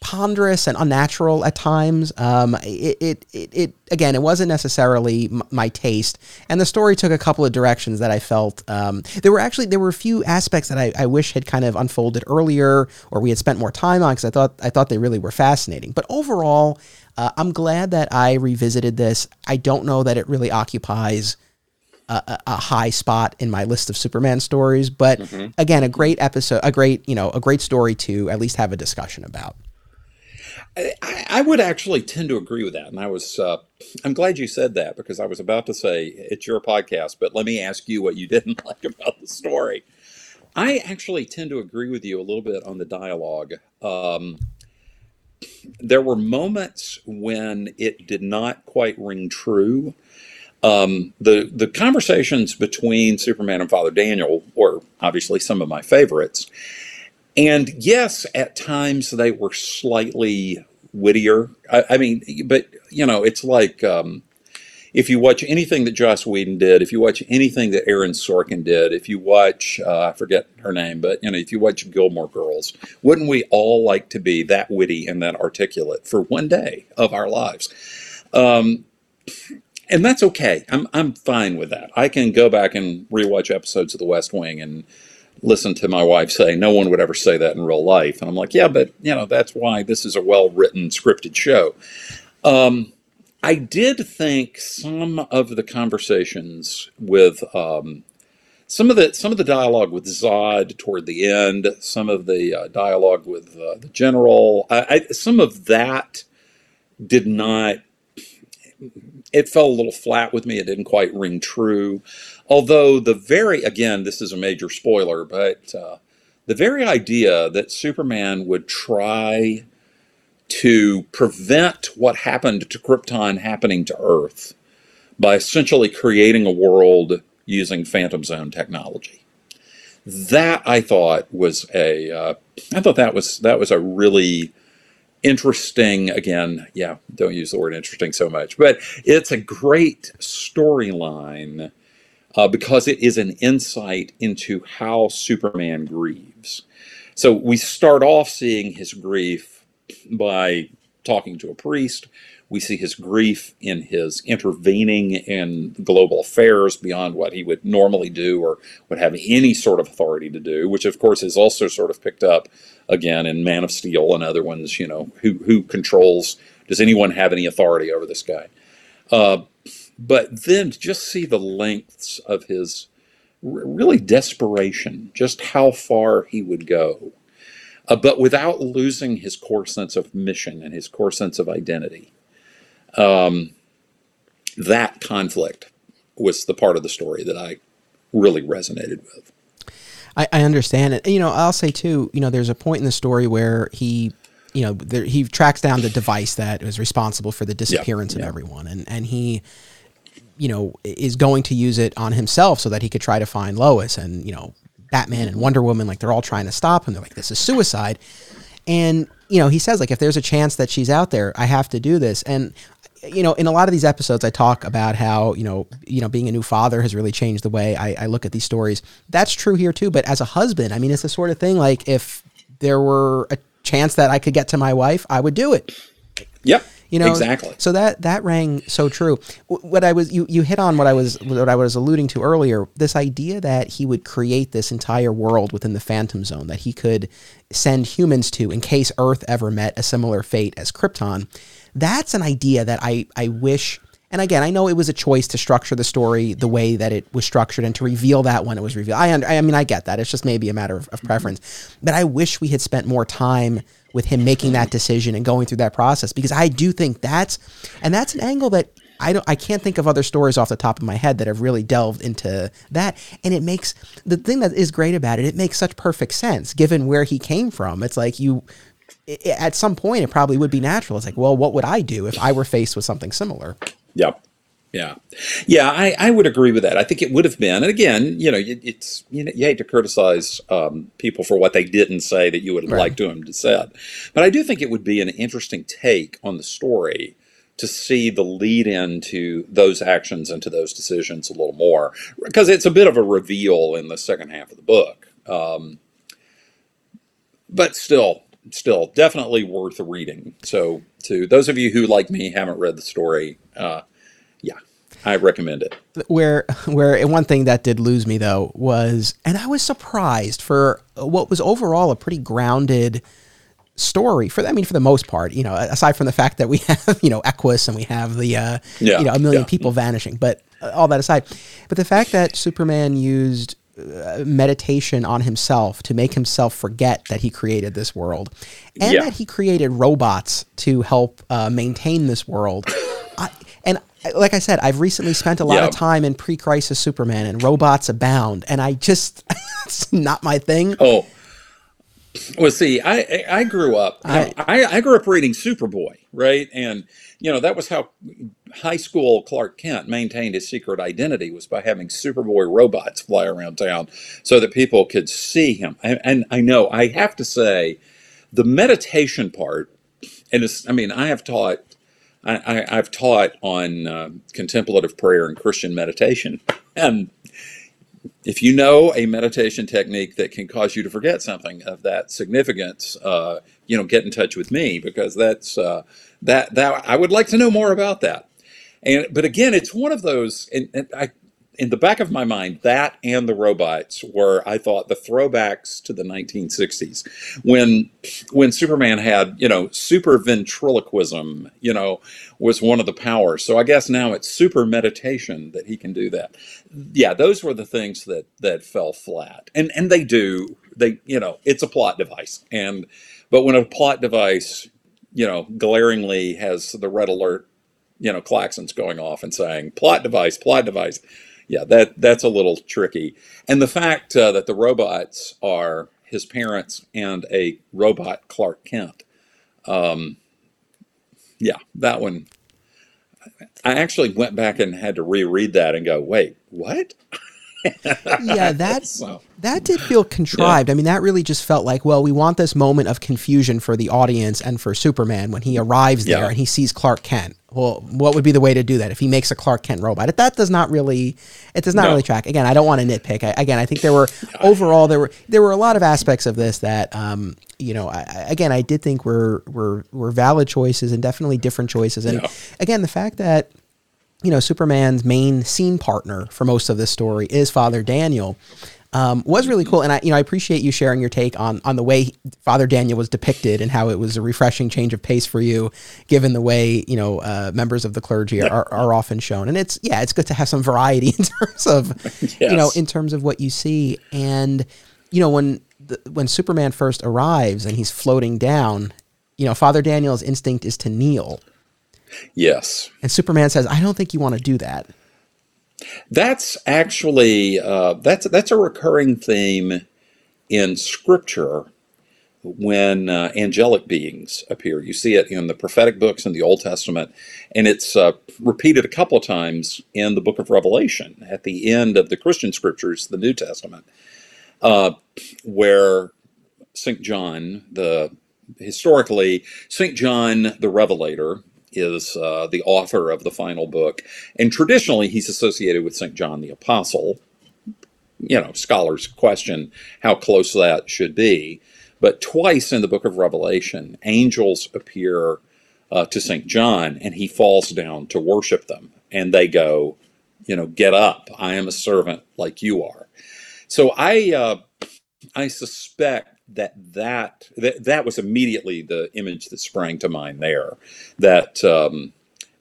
ponderous and unnatural at times. Um, it, it, it, it again, it wasn't necessarily m- my taste, and the story took a couple of directions that I felt. Um, there were actually there were a few aspects that I, I wish had kind of unfolded earlier, or we had spent more time on because I thought I thought they really were fascinating. But overall, uh, I'm glad that I revisited this. I don't know that it really occupies a, a- a high spot in my list of Superman stories, but again, a great episode, a great you know, a great story to at least have a discussion about. I, I would actually tend to agree with that, and I was. Uh, I'm glad you said that because I was about to say it's your podcast, but let me ask you what you didn't like about the story. I actually tend to agree with you a little bit on the dialogue. Um, there were moments when it did not quite ring true. Um, the the conversations between Superman and Father Daniel were obviously some of my favorites. And yes, at times they were slightly wittier. I, I mean, but you know, it's like um, if you watch anything that Joss Whedon did, if you watch anything that Aaron Sorkin did, if you watch, uh, I forget her name, but you know, if you watch Gilmore Girls, wouldn't we all like to be that witty and that articulate for one day of our lives? Um, and that's okay. I'm I'm fine with that. I can go back and rewatch episodes of The West Wing and listen to my wife say no one would ever say that in real life and i'm like yeah but you know that's why this is a well written scripted show um, i did think some of the conversations with um, some of the some of the dialogue with zod toward the end some of the uh, dialogue with uh, the general I, I, some of that did not it fell a little flat with me. It didn't quite ring true. Although the very, again, this is a major spoiler, but uh, the very idea that Superman would try to prevent what happened to Krypton happening to Earth by essentially creating a world using Phantom Zone technology. That I thought was a, uh, I thought that was that was a really interesting again yeah don't use the word interesting so much but it's a great storyline uh, because it is an insight into how superman grieves so we start off seeing his grief by talking to a priest we see his grief in his intervening in global affairs beyond what he would normally do or would have any sort of authority to do, which of course is also sort of picked up again in Man of Steel and other ones, you know, who, who controls does anyone have any authority over this guy? Uh, but then just see the lengths of his really desperation, just how far he would go, uh, but without losing his core sense of mission and his core sense of identity. Um, that conflict was the part of the story that I really resonated with. I, I understand it. You know, I'll say too. You know, there's a point in the story where he, you know, there, he tracks down the device that was responsible for the disappearance yeah. of everyone, and and he, you know, is going to use it on himself so that he could try to find Lois, and you know, Batman and Wonder Woman, like they're all trying to stop him. They're like, this is suicide, and you know, he says like, if there's a chance that she's out there, I have to do this, and you know, in a lot of these episodes, I talk about how you know, you know, being a new father has really changed the way I, I look at these stories. That's true here too. But as a husband, I mean, it's the sort of thing like if there were a chance that I could get to my wife, I would do it. Yep. You know exactly. So that that rang so true. What I was you you hit on what I was what I was alluding to earlier. This idea that he would create this entire world within the Phantom Zone that he could send humans to in case Earth ever met a similar fate as Krypton. That's an idea that I I wish. And again, I know it was a choice to structure the story the way that it was structured and to reveal that when it was revealed. I, I mean, I get that. It's just maybe a matter of, of mm-hmm. preference. But I wish we had spent more time with him making that decision and going through that process because I do think that's and that's an angle that I don't I can't think of other stories off the top of my head that have really delved into that and it makes the thing that is great about it it makes such perfect sense given where he came from it's like you it, at some point it probably would be natural it's like well what would I do if I were faced with something similar Yep. Yeah, yeah, I, I would agree with that. I think it would have been, and again, you know, it, it's you know, you hate to criticize um, people for what they didn't say that you would have Right. liked to them to said, but I do think it would be an interesting take on the story to see the lead into those actions and to those decisions a little more, because it's a bit of a reveal in the second half of the book. Um, but still, still, definitely worth reading. So, to those of you who, like me, haven't read the story, uh, yeah, I recommend it. where where one thing that did lose me though was and I was surprised for what was overall a pretty grounded story for I mean for the most part you know aside from the fact that we have you know Equus and we have the uh, Yeah, you know a million yeah. people vanishing but uh, all that aside but the fact that Superman used meditation on himself to make himself forget that he created this world and Yeah. that he created robots to help uh, maintain this world I, and like I said, I've recently spent a lot Yeah. of time in pre-crisis Superman, and robots abound, and I just it's not my thing. Oh, well, see, I I I grew up. you know, I, I grew up reading Superboy, right? And you know that was how high school Clark Kent maintained his secret identity was by having Superboy robots fly around town so that people could see him. And, and I know I have to say, the meditation part, and I mean, I have taught. I, I've taught on uh, contemplative prayer and Christian meditation, and if you know a meditation technique that can cause you to forget something of that significance, uh, you know, get in touch with me because that's uh, that that I would like to know more about that. And but again, it's one of those, and, and I in the back of my mind, that and the robots were I thought the throwbacks to the 1960s when when Superman had you know super ventriloquism, you know, was one of the powers. So I guess now it's super meditation that he can do that. Yeah, those were the things that that fell flat, and and they do they you know it's a plot device, and but when a plot device you know glaringly has the red alert you know klaxons going off and saying plot device, plot device, yeah, that that's a little tricky, and the fact uh, that the robots are his parents and a robot Clark Kent, um, yeah, that one. I actually went back and had to reread that and go, wait, what? Yeah, that So, that did feel contrived. I mean, that really just felt like, well, we want this moment of confusion for the audience and for Superman when he arrives there Yeah. and he sees Clark Kent. Well, what would be the way to do that if he makes a Clark Kent robot? That does not really, it does not No. really track. Again, I don't want to nitpick. I, again, I think there were overall there were there were a lot of aspects of this that, um, you know, I, I- again, I did think were were were valid choices and definitely different choices. And Yeah. again, the fact that you know, Superman's main scene partner for most of this story is Father Daniel. um, was really cool. And I, you know, I appreciate you sharing your take on on the way Father Daniel was depicted and how it was a refreshing change of pace for you, given the way you know uh, members of the clergy are, are, often shown. And it's yeah, it's good to have some variety in terms of yes. you know in terms of what you see. And you know when the, when Superman first arrives and he's floating down, you know, Father Daniel's instinct is to kneel. Yes. And Superman says, "I don't think you want to do that." That's actually uh, that's that's a recurring theme in Scripture when uh, angelic beings appear. You see it in the prophetic books in the Old Testament, and it's uh, repeated a couple of times in the Book of Revelation at the end of the Christian Scriptures, the New Testament, uh, where Saint John, the historically Saint John the Revelator, is uh, the author of the final book. And traditionally, he's associated with St. John the Apostle. You know, scholars question how close that should be. But twice in the book of Revelation, angels appear uh, to St. John and he falls down to worship them. And they go, you know, get up. I am a servant like you are. So I, uh, I suspect that that that, that was immediately the image that sprang to mind there that um,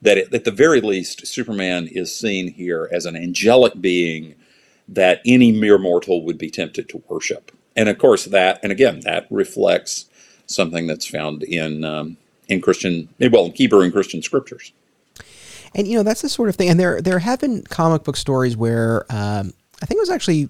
that it, at the very least superman is seen here as an angelic being that any mere mortal would be tempted to worship. And of course that and again that reflects something that's found in um, in christian well in hebrew and christian scriptures. And you know that's the sort of thing and there there have been comic book stories where um, i think it was actually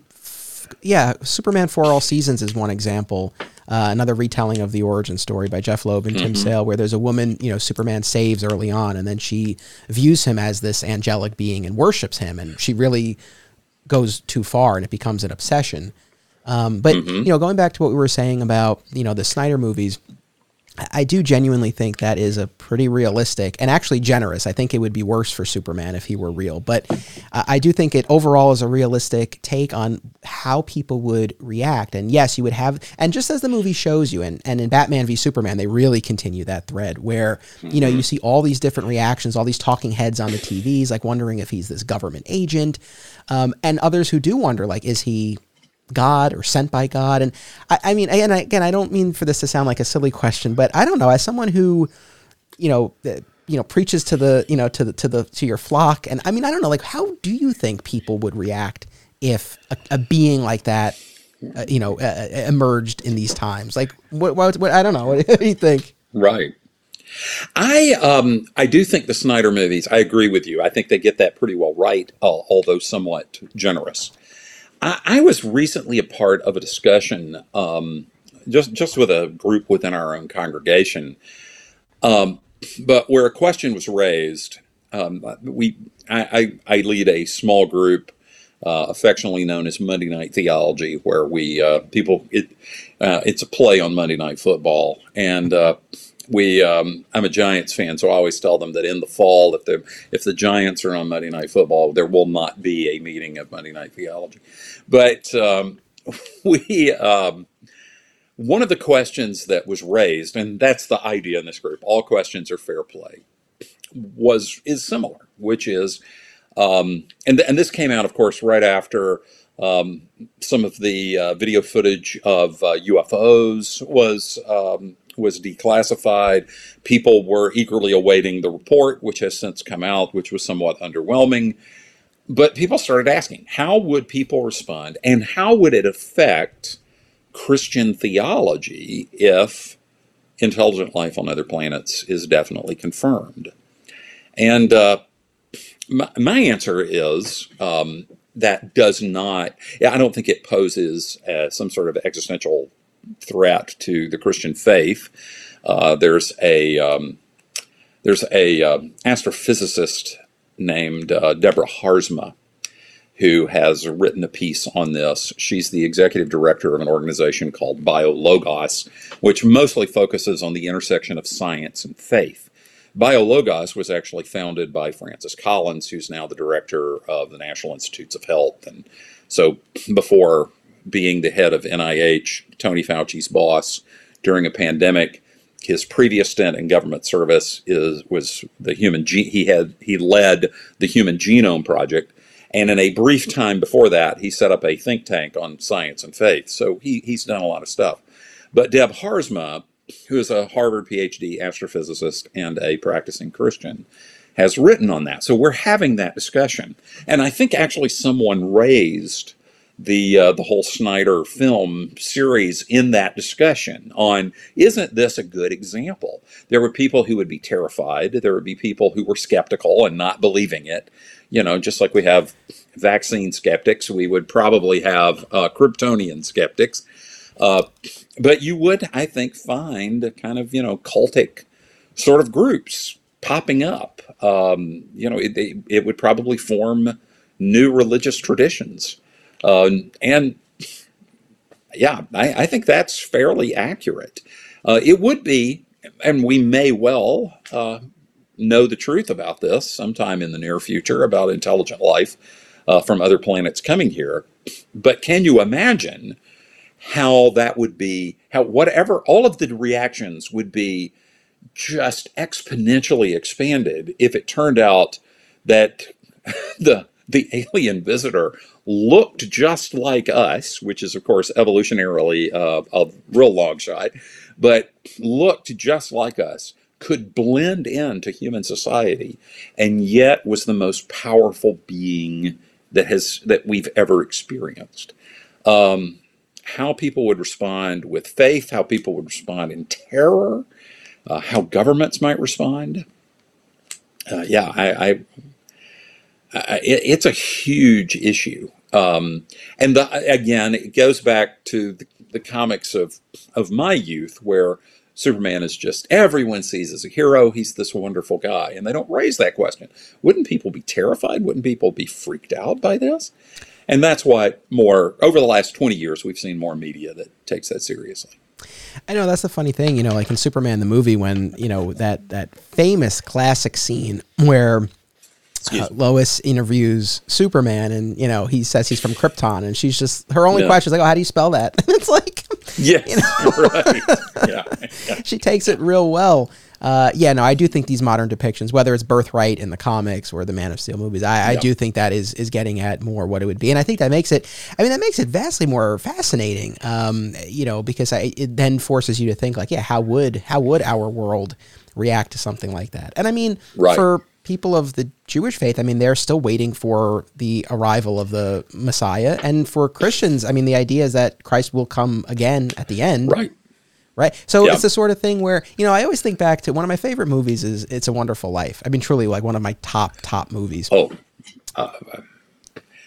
yeah, Superman for All Seasons is one example. Uh, another retelling of the origin story by Jeph Loeb and mm-hmm. Tim Sale, where there's a woman, you know, Superman saves early on, and then she views him as this angelic being and worships him, and she really goes too far, and it becomes an obsession. Um, but mm-hmm. you know, going back to what we were saying about you know the Snyder movies, I do genuinely think that is a pretty realistic and actually generous. I think it would be worse for Superman if he were real, but uh, I do think it overall is a realistic take on how people would react. And yes, you would have, and just as the movie shows you, and, and in Batman v Superman, they really continue that thread where, you know, you see all these different reactions, all these talking heads on the TVs, like wondering if he's this government agent, um, and others who do wonder, like, is he God or sent by God? And I, I mean, and again, I don't mean for this to sound like a silly question, but I don't know. As someone who, you know, you know, preaches to the, you know, to the to the to your flock, and I mean, I don't know, like, how do you think people would react if a, a being like that, uh, you know, uh, uh emerged in these times? Like, what, what, what? I don't know. What do you think? Right. I um, I do think the Snyder movies. I agree with you. I think they get that pretty well right, although somewhat generous. I, I was recently a part of a discussion, um, just just with a group within our own congregation, um, but where a question was raised. Um, we I, I, I, lead a small group, uh, affectionately known as Monday Night Theology, where we uh, people it uh, it's a play on Monday Night Football, and uh, we um, I'm a Giants fan, so I always tell them that in the fall, if the if the Giants are on Monday Night Football, there will not be a meeting of Monday Night Theology. But um, we um, one of the questions that was raised, and that's the idea in this group: all questions are fair play. Was is similar, which is, um, and and this came out, of course, right after. Um, some of the uh, video footage of uh, UFOs was um, was declassified. People were eagerly awaiting the report, which has since come out, which was somewhat underwhelming. But people started asking, how would people respond and how would it affect Christian theology if intelligent life on other planets is definitely confirmed? And uh, my, my, answer is um, that does not, I don't think it poses uh, some sort of existential threat to the Christian faith. Uh, there's a um, there's a uh, astrophysicist named uh, Deborah Haarsma who has written a piece on this. She's the executive director of an organization called BioLogos, which mostly focuses on the intersection of science and faith. BioLogos was actually founded by Francis Collins, who's now the director of the National Institutes of Health. And so before being the head of NIH, Tony Fauci's boss during a pandemic. His previous stint in government service is was the human ge- he had he led the Human Genome Project, And in a brief time before that, he set up a think tank on science and faith. So he, he's done a lot of stuff. But Deb Haarsma, who is a Harvard PhD astrophysicist and a practicing Christian, has written on that. So we're having that discussion. And I think actually someone raised the uh, the whole Snyder film series in that discussion on isn't this a good example? There were people who would be terrified. There would be people who were skeptical and not believing it. You know, just like we have vaccine skeptics, we would probably have uh, Kryptonian skeptics. Uh, but you would, I think, find kind of you know cultic sort of groups popping up. Um, you know, it, it would probably form new religious traditions uh, and yeah, I, I, think that's fairly accurate. Uh, it would be, and we may well uh, know the truth about this sometime in the near future about intelligent life uh, from other planets coming here. But can you imagine how that would be? How whatever all of the reactions would be just exponentially expanded if it turned out that the the alien visitor looked just like us, which is, of course, evolutionarily uh, a real long shot, but looked just like us, could blend into human society, and yet was the most powerful being that has that we've ever experienced. Um, how people would respond with faith, how people would respond in terror, uh, how governments might respond. Uh, yeah, I, I it, it's a huge issue. Um, and the, again, it goes back to the, the, comics of of my youth, where Superman is just everyone sees as a hero. He's this wonderful guy, and they don't raise that question. Wouldn't people be terrified? Wouldn't people be freaked out by this? And that's why more over the last twenty years, we've seen more media that takes that seriously. I know that's the funny thing, you know, like in Superman the movie when, you know, that that famous classic scene where uh, Lois interviews Superman, and you know he says he's from Krypton, and she's just her only yeah. question is like, "Oh, how do you spell that?" And it's like, yeah, you know? right, yeah. yeah. she takes it real well. Uh, yeah, no, I do think these modern depictions, whether it's Birthright in the comics or the Man of Steel movies, I, I do think that is is getting at more what it would be, and I think that makes it. I mean, that makes it vastly more fascinating. Um, you know, because I, it then forces you to think like, yeah, how would how would our world react to something like that? And I mean, right. for people of the Jewish faith, I mean, they're still waiting for the arrival of the Messiah. And for Christians, I mean, the idea is that Christ will come again at the end. Right. Right. So yeah. it's the sort of thing where, you know, I always think back to one of my favorite movies is It's a Wonderful Life. I mean, truly like one of my top, top movies. Oh, uh,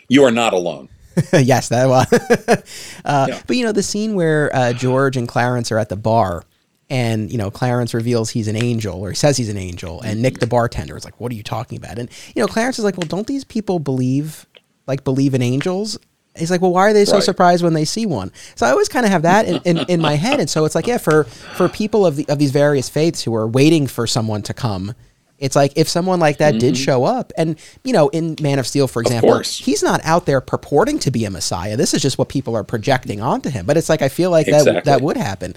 you are not alone. yes, that was. uh, yeah. But, you know, the scene where uh, George and Clarence are at the bar and you know Clarence reveals he's an angel or he says he's an angel and Nick the bartender is like what are you talking about and you know Clarence is like well don't these people believe like believe in angels he's like well why are they so right. surprised when they see one so I always kind of have that in, in, in, my head and so it's like yeah for for people of the of these various faiths who are waiting for someone to come it's like if someone like that mm-hmm. did show up, and you know, in Man of Steel, for example, he's not out there purporting to be a messiah. This is just what people are projecting onto him. But it's like I feel like exactly. that that would happen.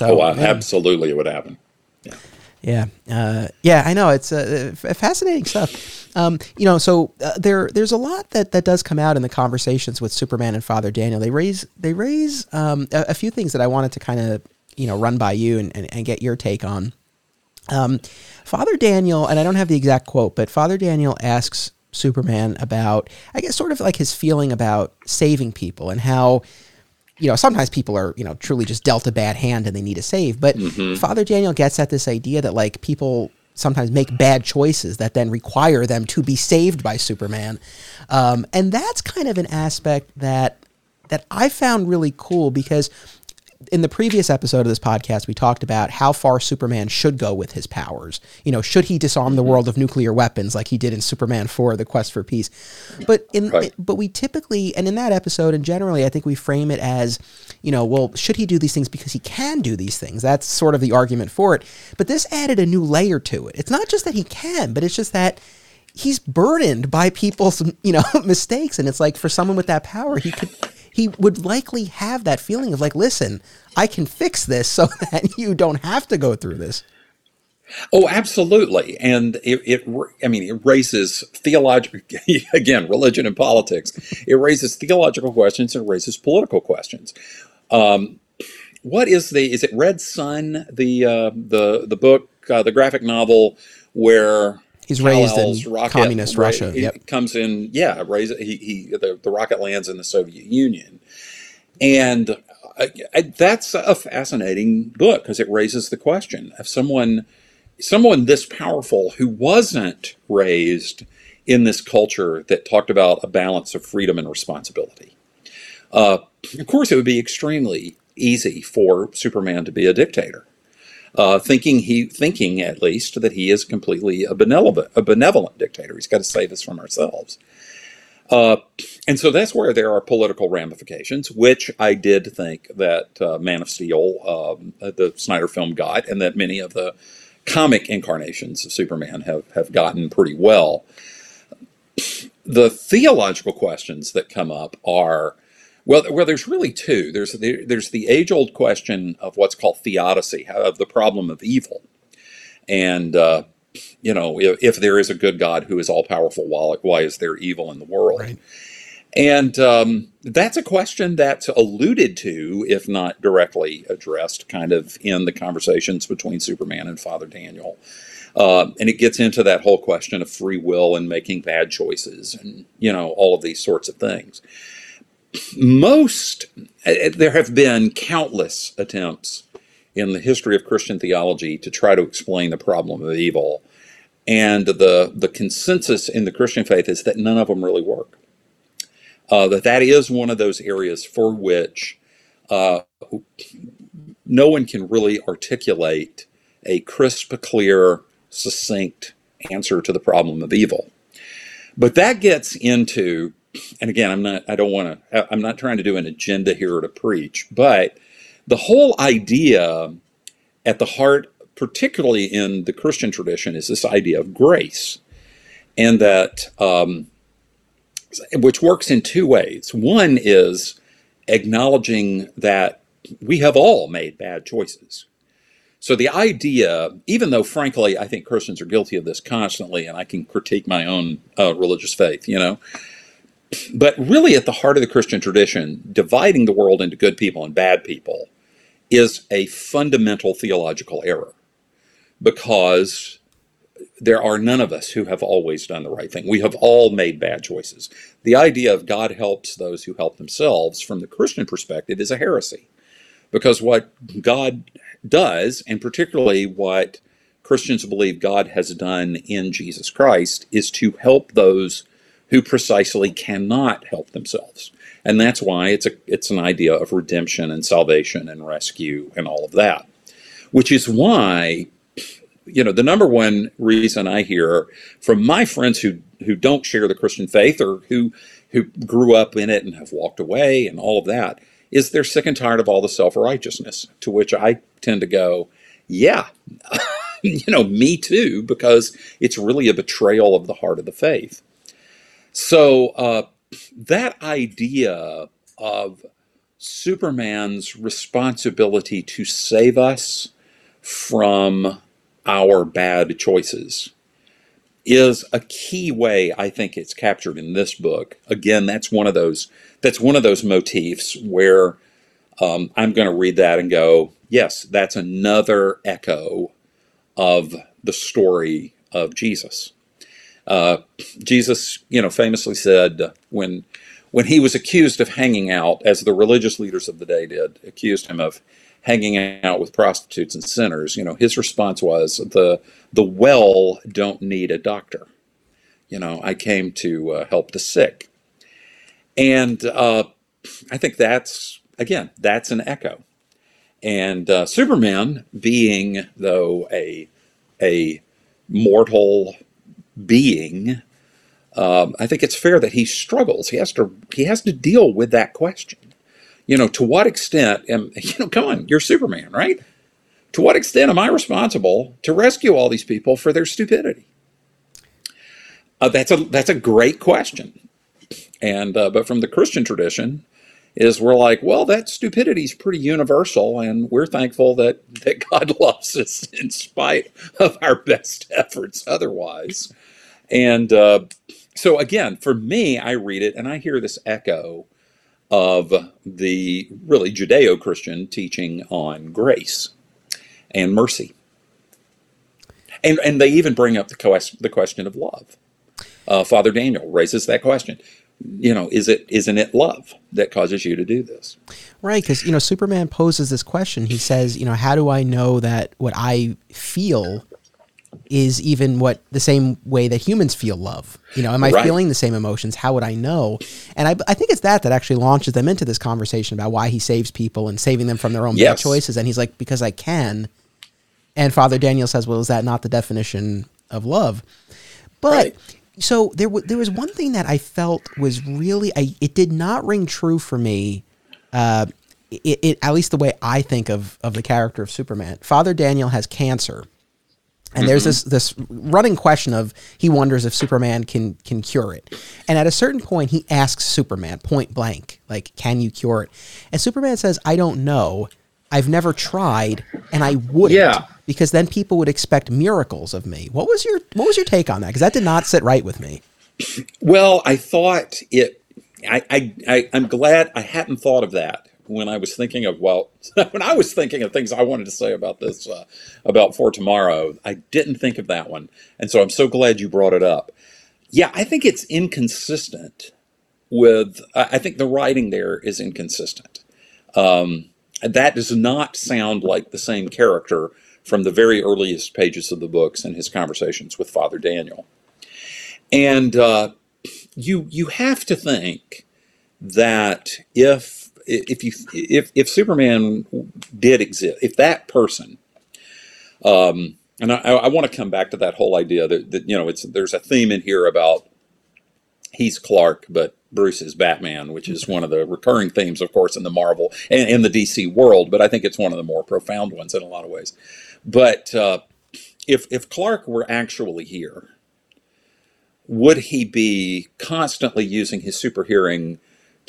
So, oh, yeah. absolutely, it would happen. Yeah. Yeah, uh, yeah, I know it's uh, fascinating stuff. Um, you know, so uh, there, there's a lot that, that does come out in the conversations with Superman and Father Daniel. They raise, they raise um, a, a, few things that I wanted to kind of, you know, run by you and, and, and get your take on. Um, Father Daniel, and I don't have the exact quote, but Father Daniel asks Superman about, I guess, sort of like his feeling about saving people and how you know, sometimes people are, you know, truly just dealt a bad hand and they need a save. But mm-hmm. Father Daniel gets at this idea that like people sometimes make bad choices that then require them to be saved by Superman. Um, and that's kind of an aspect that that I found really cool because in the previous episode of this podcast, we talked about how far Superman should go with his powers. You know, should he disarm the mm-hmm. world of nuclear weapons like he did in Superman 4, The Quest for Peace? But in right. but we typically and in that episode and generally I think we frame it as, you know, well, should he do these things because he can do these things? That's sort of the argument for it. But this added a new layer to it. It's not just that he can, but it's just that he's burdened by people's, you know, mistakes and it's like for someone with that power, he could he would likely have that feeling of like, listen, I can fix this so that you don't have to go through this. Oh, absolutely. And it, it I mean, it raises theological, again, religion and politics. It raises theological questions and raises political questions. Um, what is the, is it Red Sun, the, uh, the, the book, uh, the graphic novel where He's raised in rocket, communist ra- Russia. Yep. comes in, yeah, raised, he, he, the, the rocket lands in the Soviet Union. And I, I, that's a fascinating book because it raises the question of someone someone this powerful who wasn't raised in this culture that talked about a balance of freedom and responsibility. Uh, of course, it would be extremely easy for Superman to be a dictator, uh, thinking he thinking at least that he is completely a benevolent a benevolent dictator. He's got to save us from ourselves. Uh, and so that's where there are political ramifications, which I did think that uh, Man of Steel, um, the Snyder film, got, and that many of the comic incarnations of Superman have, have gotten pretty well. The theological questions that come up are well, well, there's really two. There's the, there's the age old question of what's called theodicy, of the problem of evil, and uh, you know, if, if, there is a good God who is all powerful, why, why is there evil in the world? Right. And um, that's a question that's alluded to, if not directly addressed, kind of in the conversations between Superman and Father Daniel. Uh, and it gets into that whole question of free will and making bad choices and, you know, all of these sorts of things. Most, uh, uh, there have been countless attempts in the history of Christian theology to try to explain the problem of evil. And the, the consensus in the Christian faith is that none of them really work uh, that that is one of those areas for which uh, no one can really articulate a crisp, clear, succinct answer to the problem of evil. But that gets into, and again, I'm not, I don't want to, I'm not trying to do an agenda here to preach, but the whole idea at the heart, particularly in the Christian tradition, is this idea of grace. And that um, which works in two ways. One is acknowledging that we have all made bad choices. So the idea, even though frankly I think Christians are guilty of this constantly, and I can critique my own uh, religious faith, you know, but really at the heart of the Christian tradition, dividing the world into good people and bad people is a fundamental theological error because there are none of us who have always done the right thing. We have all made bad choices. The idea of God helps those who help themselves from the Christian perspective is a heresy. Because what God does, and particularly what Christians believe God has done in Jesus Christ, is to help those who precisely cannot help themselves. And that's why it's a it's an idea of redemption and salvation and rescue and all of that. Which is why you know, the number one reason I hear from my friends who who don't share the Christian faith or who who grew up in it and have walked away and all of that is they're sick and tired of all the self-righteousness. To which I tend to go, yeah, you know, me too, because it's really a betrayal of the heart of the faith. So uh, that idea of Superman's responsibility to save us from our bad choices is a key way I think it's captured in this book. Again, that's one of those that's one of those motifs where um, I'm going to read that and go, yes, that's another echo of the story of Jesus. Uh, Jesus, you know, famously said when when he was accused of hanging out, as the religious leaders of the day did, accused him of hanging out with prostitutes and sinners, you know, his response was the the well don't need a doctor. You know, I came to uh, help the sick, and uh, I think that's again that's an echo. And uh, Superman, being though a a mortal being, um, I think it's fair that he struggles. He has to he has to deal with that question you know, to what extent am, you know, come on, you're Superman, right? To what extent am I responsible to rescue all these people for their stupidity? Uh, that's a that's a great question, and uh, but from the Christian tradition, is we're like, well, that stupidity is pretty universal, and we're thankful that that God loves us in spite of our best efforts otherwise. And uh, so again, for me, I read it and I hear this echo of the really Judeo-Christian teaching on grace and mercy. And, and they even bring up the, quest, the question of love. Uh, Father Daniel raises that question. You know, is it isn't it love that causes you to do this? Right, because you know, Superman poses this question. He says, you know, how do I know that what I feel is even what the same way that humans feel love. You know, am I right. feeling the same emotions? How would I know? And I, I think it's that that actually launches them into this conversation about why he saves people and saving them from their own yes. bad choices. And he's like, because I can. And Father Daniel says, well, is that not the definition of love? But right. so there, w- there was one thing that I felt was really, I, it did not ring true for me. Uh, it, it, at least the way I think of, of the character of Superman. Father Daniel has cancer and mm-hmm. there's this this running question of he wonders if Superman can can cure it. And at a certain point he asks Superman point blank, like, can you cure it? And Superman says, I don't know. I've never tried and I wouldn't. Yeah. Because then people would expect miracles of me. What was your what was your take on that? Because that did not sit right with me. Well, I thought it I, I, I I'm glad I hadn't thought of that when I was thinking of well, when I was thinking of things I wanted to say about this uh, about for tomorrow, I didn't think of that one, and so I'm so glad you brought it up. Yeah, I think it's inconsistent with. I think the writing there is inconsistent. Um, that does not sound like the same character from the very earliest pages of the books and his conversations with Father Daniel, and uh, you you have to think that if if you if if Superman did exist, if that person, um, and I, I want to come back to that whole idea that, that you know it's there's a theme in here about he's Clark, but Bruce is Batman, which is one of the recurring themes, of course, in the Marvel and in the DC world. But I think it's one of the more profound ones in a lot of ways. But uh, if if Clark were actually here, would he be constantly using his super hearing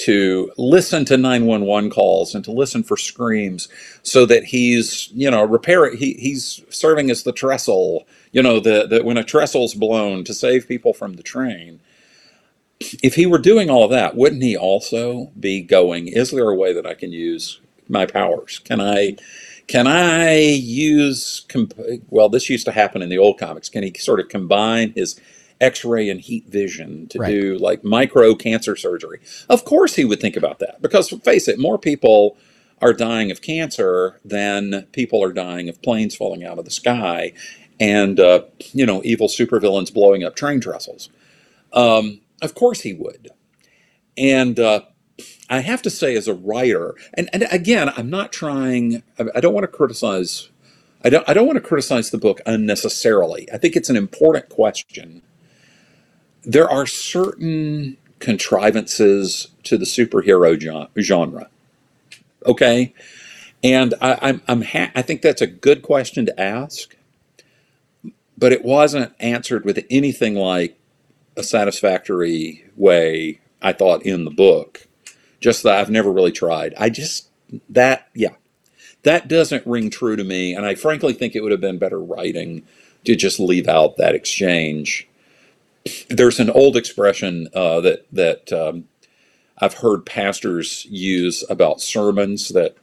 to listen to 911 calls and to listen for screams so that he's you know repair he, he's serving as the trestle you know the, the when a trestle's blown to save people from the train. If he were doing all of that wouldn't he also be going is there a way that i can use my powers? Can i can i use comp- well this used to happen in the old comics. Can he sort of combine his x-ray and heat vision to right. do like micro cancer surgery of course he would think about that because face it more people are dying of cancer than people are dying of planes falling out of the sky and uh, you know evil supervillains blowing up train trestles um, of course he would and uh, i have to say as a writer and, and again i'm not trying i don't want to criticize I don't, I don't want to criticize the book unnecessarily. I think it's an important question there are certain contrivances to the superhero genre. Okay, and I, I'm, I'm ha- I think that's a good question to ask, but it wasn't answered with anything like a satisfactory way. I thought in the book, just that I've never really tried. I just that yeah, that doesn't ring true to me, and I frankly think it would have been better writing to just leave out that exchange there's an old expression uh, that that um, I've heard pastors use about sermons that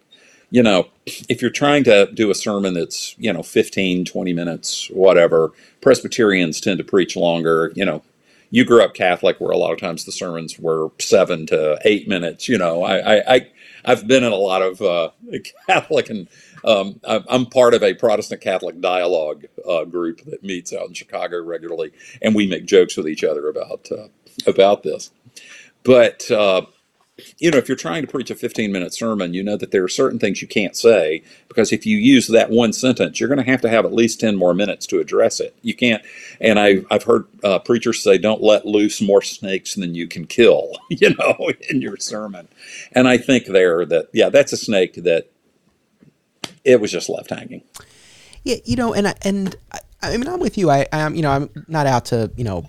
you know if you're trying to do a sermon that's you know 15 20 minutes whatever presbyterians tend to preach longer you know. You grew up catholic where a lot of times the sermons were seven to eight minutes you know. I i, I i've been in a lot of uh, catholic and um, I'm part of a Protestant Catholic dialogue uh, group that meets out in Chicago regularly, and we make jokes with each other about uh, about this. But uh, you know, if you're trying to preach a 15 minute sermon, you know that there are certain things you can't say because if you use that one sentence, you're going to have to have at least 10 more minutes to address it. You can't, and I, I've heard uh, preachers say, don't let loose more snakes than you can kill, you know, in your sermon. And I think there that, yeah, that's a snake that it was just left hanging. Yeah, you know, and I, and I, I mean, I'm with you. I, I'm, you know, I'm not out to, you know,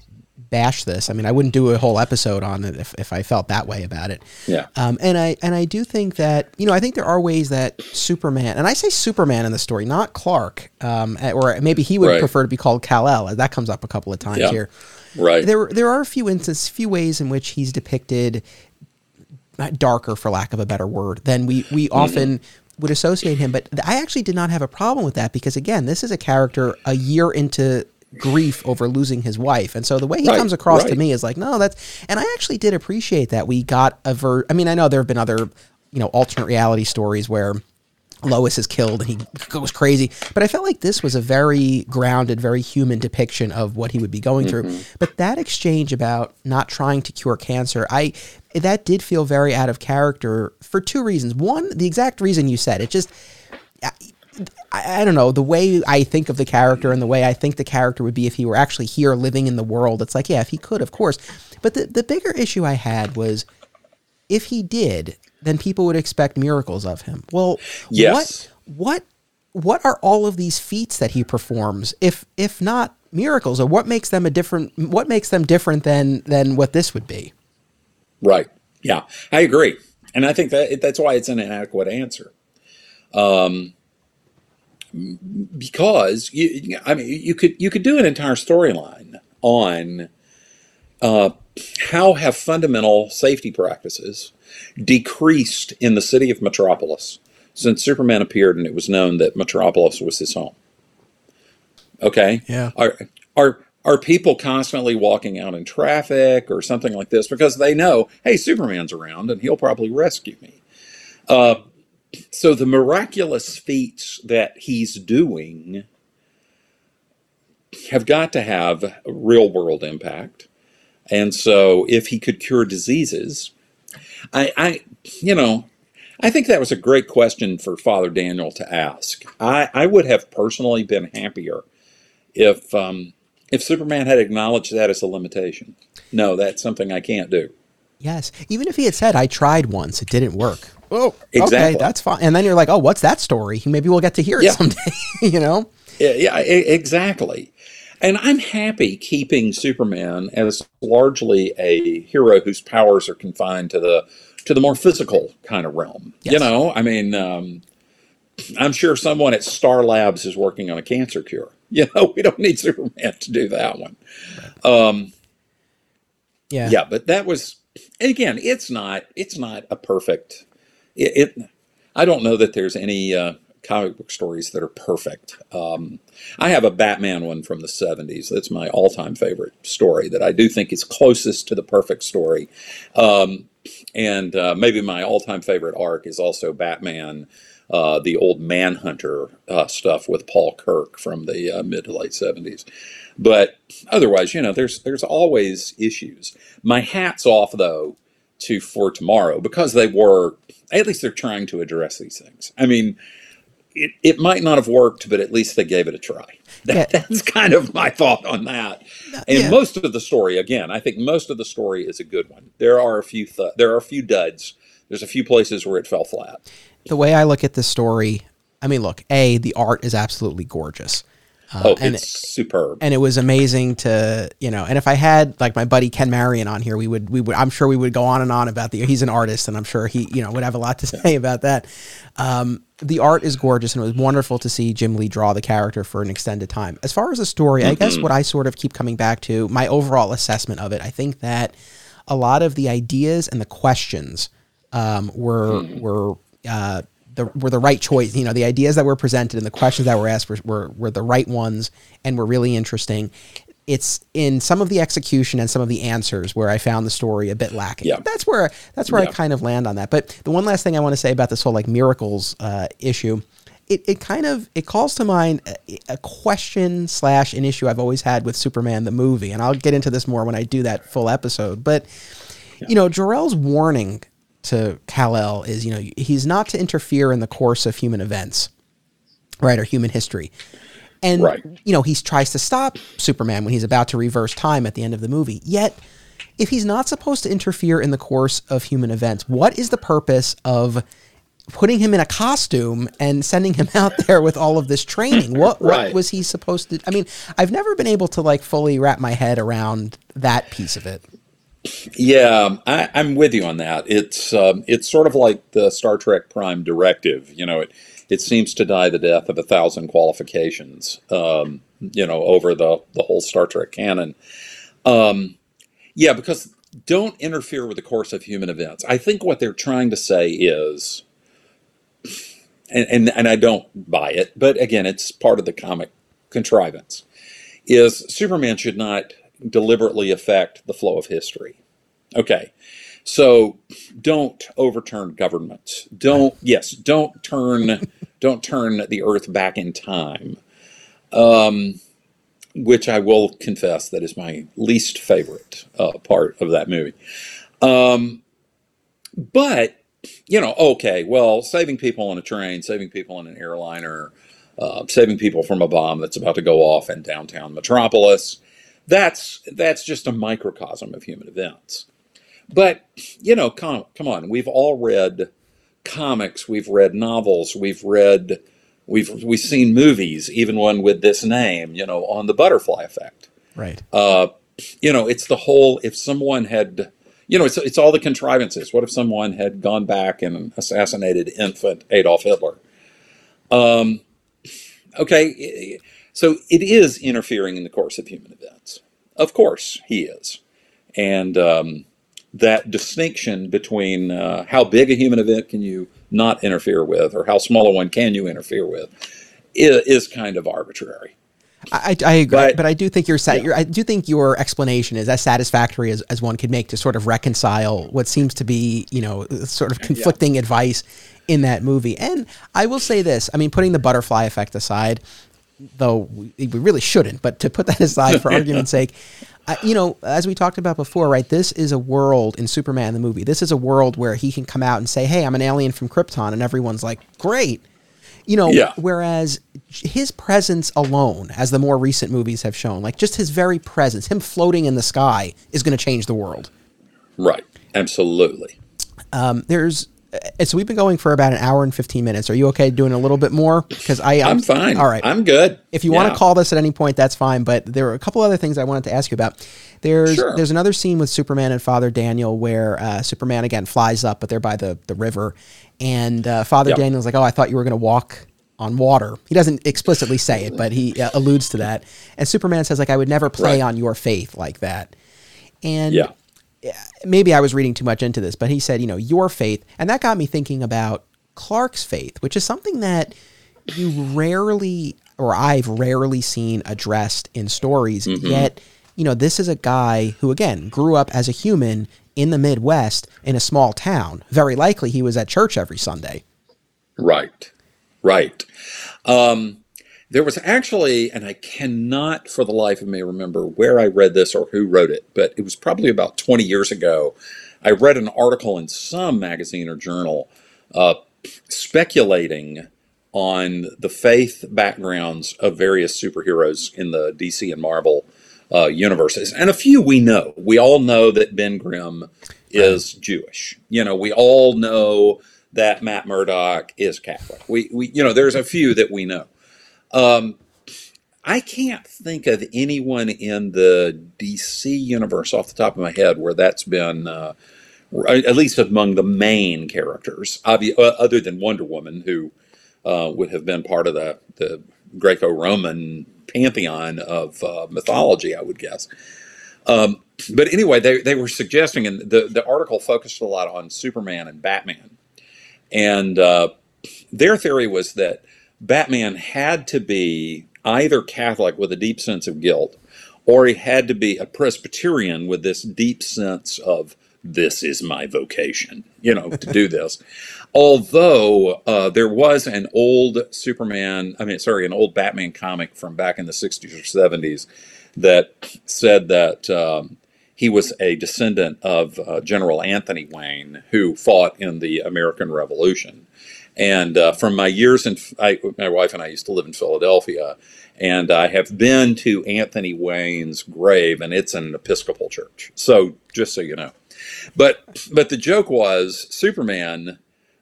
bash this. I mean, I wouldn't do a whole episode on it if, if I felt that way about it. Yeah. Um, and I and I do think that you know I think there are ways that Superman and I say Superman in the story, not Clark, um, or maybe he would Right. prefer to be called Kal El. That comes up a couple of times Yeah. here. Right. There there are a few instances, few ways in which he's depicted darker, for lack of a better word, than we we Mm-hmm. Would associate him. But I actually did not have a problem with that because again, this is a character a year into grief over losing his wife, and so the way he Right, comes across to me is like, no, that's. And I actually did appreciate that we got a ver. I mean, I know there have been other, you know, alternate reality stories where. Lois is killed and he goes crazy. But I felt like this was a very grounded, very human depiction of what he would be going through. Mm-hmm. But that exchange about not trying to cure cancer, I that did feel very out of character for two reasons. One, the exact reason you said it just I, I don't know the way I think of the character and the way I think the character would be if he were actually here living in the world. It's like, yeah, if he could, of course. But the the bigger issue I had was if he did, then people would expect miracles of him. Well, Yes. what what what are all of these feats that he performs if if not miracles or what makes them a different what makes them different than than what this would be? Right. Yeah, I agree, and I think that that's why it's an inadequate answer. Um, because you, I mean, you could you could do an entire storyline on uh, how have fundamental safety practices decreased in the city of Metropolis since Superman appeared and it was known that Metropolis was his home. Okay. Yeah. Are are are people constantly walking out in traffic or something like this because they know, hey, Superman's around and he'll probably rescue me. Uh, so the miraculous feats that he's doing have got to have real world impact. And so if he could cure diseases, I, I you know, I think that was a great question for Father Daniel to ask. I, I would have personally been happier if um, if Superman had acknowledged that as a limitation. No, that's something I can't do. Yes. Even if he had said, I tried once, it didn't work. Oh, okay, that's fine. And then you're like, oh, what's that story? Maybe we'll get to hear it Yeah. someday, you know? Yeah, yeah, exactly. And I'm happy keeping Superman as largely a hero whose powers are confined to the to the more physical kind of realm. You know, I mean, um, I'm sure someone at Star Labs is working on a cancer cure. You know, we don't need Superman to do that one. Um, Yeah. yeah but that was again it's not it's not a perfect it, it i don't know that there's any uh, comic book stories that are perfect um, i have a batman one from the 70s that's my all-time favorite story that i do think is closest to the perfect story um, and uh, maybe my all-time favorite arc is also batman uh, the old manhunter uh, stuff with paul kirk from the uh, mid to late 70s but otherwise, you know, there's there's always issues. My hats off though to for tomorrow because they were at least they're trying to address these things. I mean, it, it might not have worked, but at least they gave it a try. That, Yeah. That's kind of my thought on that. And yeah. most of the story, again, I think most of the story is a good one. There are a few th- there are a few duds. There's a few places where it fell flat. The way I look at this story, I mean, look, A, the art is absolutely gorgeous. Uh, Oh, and it's superb. and it was amazing to you know and if i had like my buddy ken marion on here we would we would i'm sure we would go on and on about the he's an artist and i'm sure he you know would have a lot to say about that. Um, the art is gorgeous and it was wonderful to see jim lee draw the character for an extended time. As far as the story i guess what i sort of keep coming back to my overall assessment of it i think that a lot of the ideas and the questions um, were were uh, the were the right choice. You know, the ideas that were presented and the questions that were asked were, were were the right ones and were really interesting. It's in some of the execution and some of the answers where I found the story a bit lacking. Yeah. That's where that's where I kind of land on that. But the one last thing I want to say about this whole like miracles uh, issue, it, it kind of it calls to mind a, a question slash an issue I've always had with Superman the movie, and I'll get into this more when I do that full episode. But you know, Jor-El's warning to Kal-El is, you know, he's not to interfere in the course of human events, right, or human history. And Right. you know, he tries to stop Superman when he's about to reverse time at the end of the movie. Yet, if he's not supposed to interfere in the course of human events, what is the purpose of putting him in a costume and sending him out there with all of this training. What what was he supposed to? I mean, I've never been able to like fully wrap my head around that piece of it. Yeah, I, I'm with you on that. It's um, it's sort of like the Star Trek Prime directive. You know, it it seems to die the death of a thousand qualifications. Um, you know, over the the whole Star Trek canon. Um, yeah, because don't interfere with the course of human events. I think what they're trying to say is, and and, and I don't buy it, but again, it's part of the comic contrivance. Is Superman should not deliberately affect the flow of history. Okay. So don't overturn governments. Don't yes, don't turn don't turn the earth back in time. Um, which I will confess that is my least favorite uh, part of that movie. Um, but you know, okay, well, saving people on a train, saving people on an airliner, uh, saving people from a bomb that's about to go off in downtown Metropolis. That's that's just a microcosm of human events. But you know, come come on, we've all read comics, we've read novels, we've read we've we've seen movies, even one with this name, you know, on the butterfly effect. Right. Uh, you know, it's the whole. If someone had, you know, it's it's all the contrivances. What if someone had gone back and assassinated infant Adolf Hitler? Um, okay, so it is interfering in the course of human events. Of course, he is, and um, that distinction between uh, how big a human event can you not interfere with, or how small a one can you interfere with, is, is kind of arbitrary. I, I agree, But- but I do think your sa- Yeah. your I do think your explanation is as satisfactory as, as one could make to sort of reconcile what seems to be you know sort of conflicting advice in that movie. And I will say this: I mean, putting the butterfly effect aside, though we we really shouldn't, but to put that aside for argument's sake, I, you know, as we talked about before, right? This is a world in Superman the movie. This is a world where he can come out and say, "Hey, I'm an alien from Krypton," and everyone's like, "Great." You know, Yeah. whereas his presence alone, as the more recent movies have shown, like just his very presence, him floating in the sky, is going to change the world. Right. Absolutely. Um, there's so we've been going for about an hour and 15 minutes. Are you okay doing a little bit more? Because I I'm fine. All right. I'm good. if you want to call this at any point, that's fine. But there are a couple other things I wanted to ask you about. There's Sure. there's another scene with Superman and Father Daniel where uh, Superman again flies up, but they're by the the river, and uh, Father Yep. Daniel's like, "Oh, I thought you were going to walk on water." He doesn't explicitly say it, but he uh, alludes to that. And Superman says, "Like I would never play Right. on your faith like that." And Yeah. Maybe I was reading too much into this, but he said, you know, your faith. And that got me thinking about Clark's faith, which is something that you rarely, or I've rarely seen addressed in stories. Yet, you know, this is a guy who, again, grew up as a human in the Midwest in a small town. Very likely he was at church every Sunday. Right. Right. Um, there was actually, and I cannot for the life of me remember where I read this or who wrote it, but it was probably about 20 years ago. I read an article in some magazine or journal uh, speculating on the faith backgrounds of various superheroes in the DC and Marvel uh, universes. And a few we know. We all know that Ben Grimm is Jewish. You know, we all know that Matt Murdock is Catholic. We, we you know, there's a few that we know. Um, I can't think of anyone in the DC universe off the top of my head where that's been, uh, at least among the main characters, obvi- uh, other than Wonder Woman, who uh, would have been part of the, the Greco Roman pantheon of uh, mythology, I would guess. Um, but anyway, they, they were suggesting, and the, the article focused a lot on Superman and Batman. And uh, their theory was that Batman had to be either Catholic with a deep sense of guilt, or he had to be a Presbyterian with this deep sense of this is my vocation, you know, to do this. Although uh, there was an old Superman, I mean, sorry, an old Batman comic from back in the 60s or 70s that said that um, he was a descendant of uh, General Anthony Wayne, who fought in the American Revolution. And uh, from my years in, I, my wife and I used to live in Philadelphia, and I have been to Anthony Wayne's grave, and it's an Episcopal church. So just so you know, but but the joke was Superman.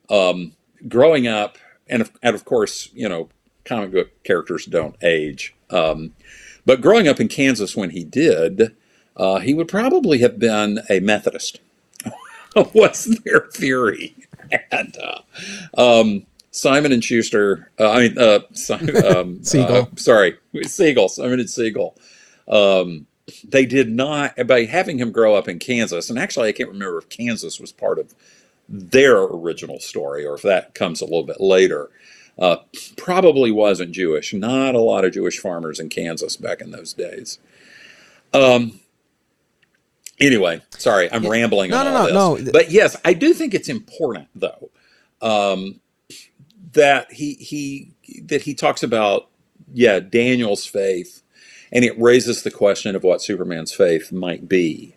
Um, growing up, and of, and of course, you know, comic book characters don't age. Um, but growing up in Kansas when he did, uh, he would probably have been a Methodist. was their theory? And uh, um, Simon and Schuster, uh, I mean, uh, Simon, um, Siegel. uh, sorry, Siegel, Simon and Siegel. Um, they did not, by having him grow up in Kansas, and actually, I can't remember if Kansas was part of their original story or if that comes a little bit later. Uh, probably wasn't Jewish. Not a lot of Jewish farmers in Kansas back in those days. Um, anyway, sorry, I'm Yeah. rambling No, on no, all no, this. no. But yes, I do think it's important though um, that he he that he talks about yeah Daniel's faith, and it raises the question of what Superman's faith might be.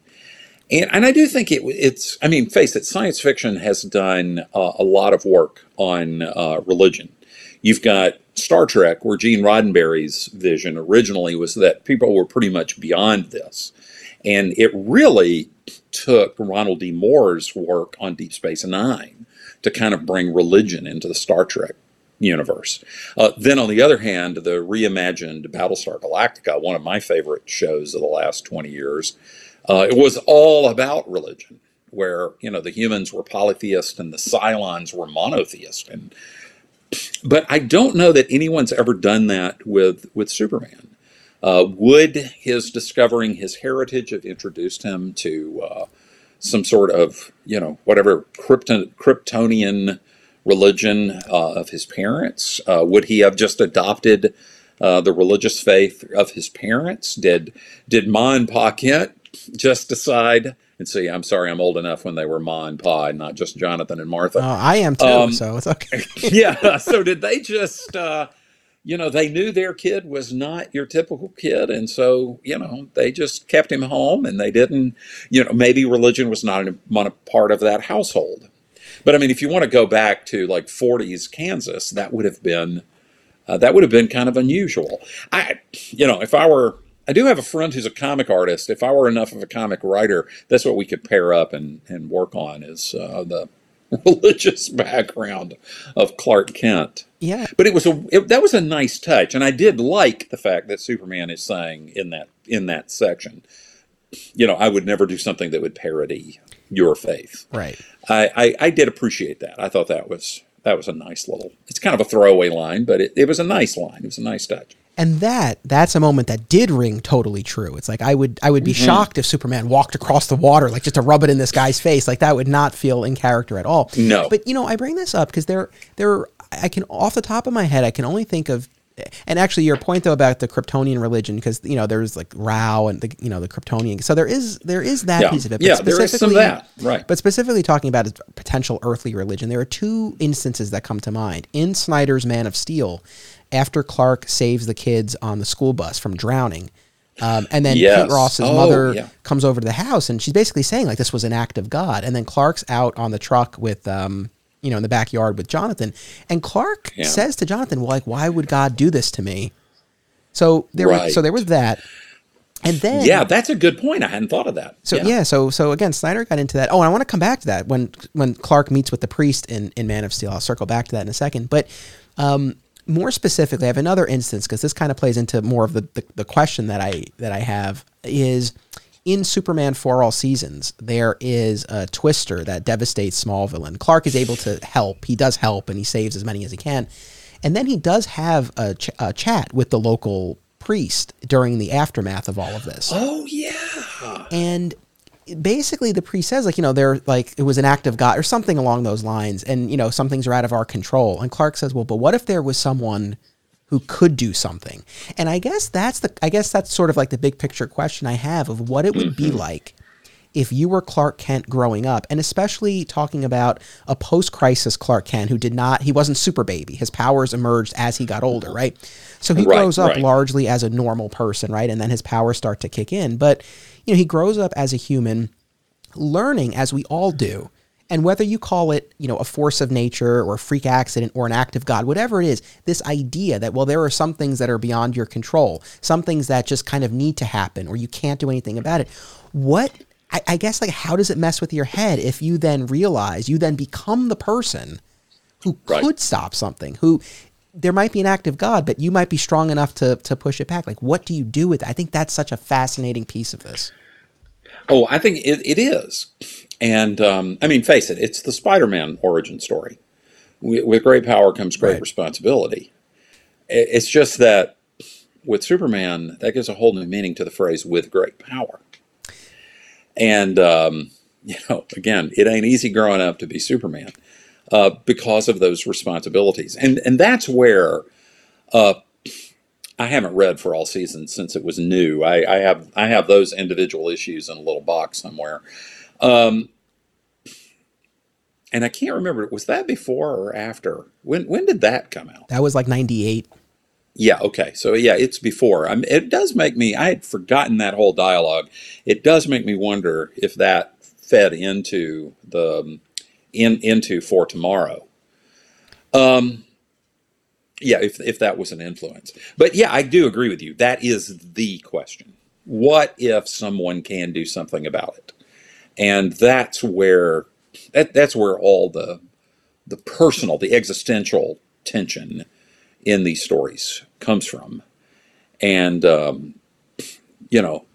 And, and I do think it, it's, I mean, face it, science fiction has done uh, a lot of work on uh, religion. You've got Star Trek, where Gene Roddenberry's vision originally was that people were pretty much beyond this. And it really took Ronald D. Moore's work on Deep Space Nine to kind of bring religion into the Star Trek universe. Uh, then, on the other hand, the reimagined Battlestar Galactica, one of my favorite shows of the last 20 years, uh, it was all about religion, where you know the humans were polytheist and the Cylons were monotheist. And but I don't know that anyone's ever done that with with Superman. Uh, would his discovering his heritage have introduced him to uh, some sort of you know whatever Krypton, Kryptonian religion uh, of his parents? Uh, would he have just adopted uh, the religious faith of his parents? Did did Ma and Pa Kent just decide? And see, I'm sorry, I'm old enough when they were Ma and Pa, and not just Jonathan and Martha. Oh, I am too, Um, so it's okay. yeah. So did they just, uh, you know, they knew their kid was not your typical kid, and so you know they just kept him home, and they didn't, you know, maybe religion was not a, part of that household. But I mean, if you want to go back to like 40s Kansas, that would have been uh, that would have been kind of unusual. I, you know, if I were, I do have a friend who's a comic artist. If I were enough of a comic writer, that's what we could pair up and and work on is uh, the religious background of Clark Kent. Yeah. But it was a it, that was a nice touch, and I did like the fact that Superman is saying in that in that section, you know, I would never do something that would parody your faith. Right. I, I, I did appreciate that. I thought that was that was a nice little. It's kind of a throwaway line, but it, it was a nice line. It was a nice touch. And that that's a moment that did ring totally true. It's like I would I would be Mm-hmm. shocked if Superman walked across the water like just to rub it in this guy's face. Like that would not feel in character at all. No. But you know, I bring this up because there there I can off the top of my head I can only think of and actually your point though about the Kryptonian religion because you know there's like Rao and the you know the Kryptonian so there is there is that Yeah, piece of it. yeah, there is some that, right? But specifically talking about his potential earthly religion, there are two instances that come to mind. In Snyder's Man of Steel, after Clark saves the kids on the school bus from drowning, um, and then Yes. Kate Ross's Oh, mother yeah. comes over to the house, and she's basically saying like this was an act of God. And then Clark's out on the truck with, um, you know, in the backyard with Jonathan, and Clark Yeah. says to Jonathan, "Well, like, why would God do this to me?" So there, was, Right. so there was that, and then Yeah, that's a good point. I hadn't thought of that. so yeah. so so again, Snyder got into that. Oh, and I want to come back to that when when Clark meets with the priest in in Man of Steel. I'll circle back to that in a second. But um, more specifically, I have another instance because this kind of plays into more of the, the the question that I that I have is in Superman for All Seasons, there is a twister that devastates Smallville, and Clark is able to help. He does help, and he saves as many as he can. And then he does have a, ch- a chat with the local priest during the aftermath of all of this. Oh yeah. And basically the priest says like you know they're like it was an act of god or something along those lines and you know some things are out of our control and clark says well but what if there was someone who could do something and i guess that's the i guess that's sort of like the big picture question i have of what it would be mm-hmm. like if you were Clark Kent growing up, and especially talking about a post-crisis Clark Kent who did not, he wasn't super baby. His powers emerged as he got older, right? So he Right, grows up right. largely as a normal person, right? And then his powers start to kick in. But you know, he grows up as a human, learning as we all do. And whether you call it, you know, a force of nature or a freak accident or an act of God, whatever it is, this idea that, well, there are some things that are beyond your control, some things that just kind of need to happen or you can't do anything about it. What, I, I guess, like, how does it mess with your head if you then realize, you then become the person who Right. could stop something, who there might be an act of God, but you might be strong enough to to push it back. Like, what do you do with it? I think that's such a fascinating piece of this. Oh, I think it, it is. And um, I mean, face it, it's the Spider Man origin story. With, with great power comes great Right. responsibility. It's just that with Superman, that gives a whole new meaning to the phrase with great power. And, um, you know, again, it ain't easy growing up to be Superman uh, because of those responsibilities. And, and that's where uh, I haven't read for all seasons since it was new. I, I have I have those individual issues in a little box somewhere. Um, and I can't remember. Was that before or after? When when did that come out? That was like '98. Yeah. Okay. So yeah, it's before. I mean, it does make me. I had forgotten that whole dialogue. It does make me wonder if that fed into the um, in into for tomorrow. Um. Yeah, if if that was an influence. But yeah, I do agree with you. That is the question. What if someone can do something about it? And that's where that that's where all the the personal, the existential tension in these stories comes from. And um, you know,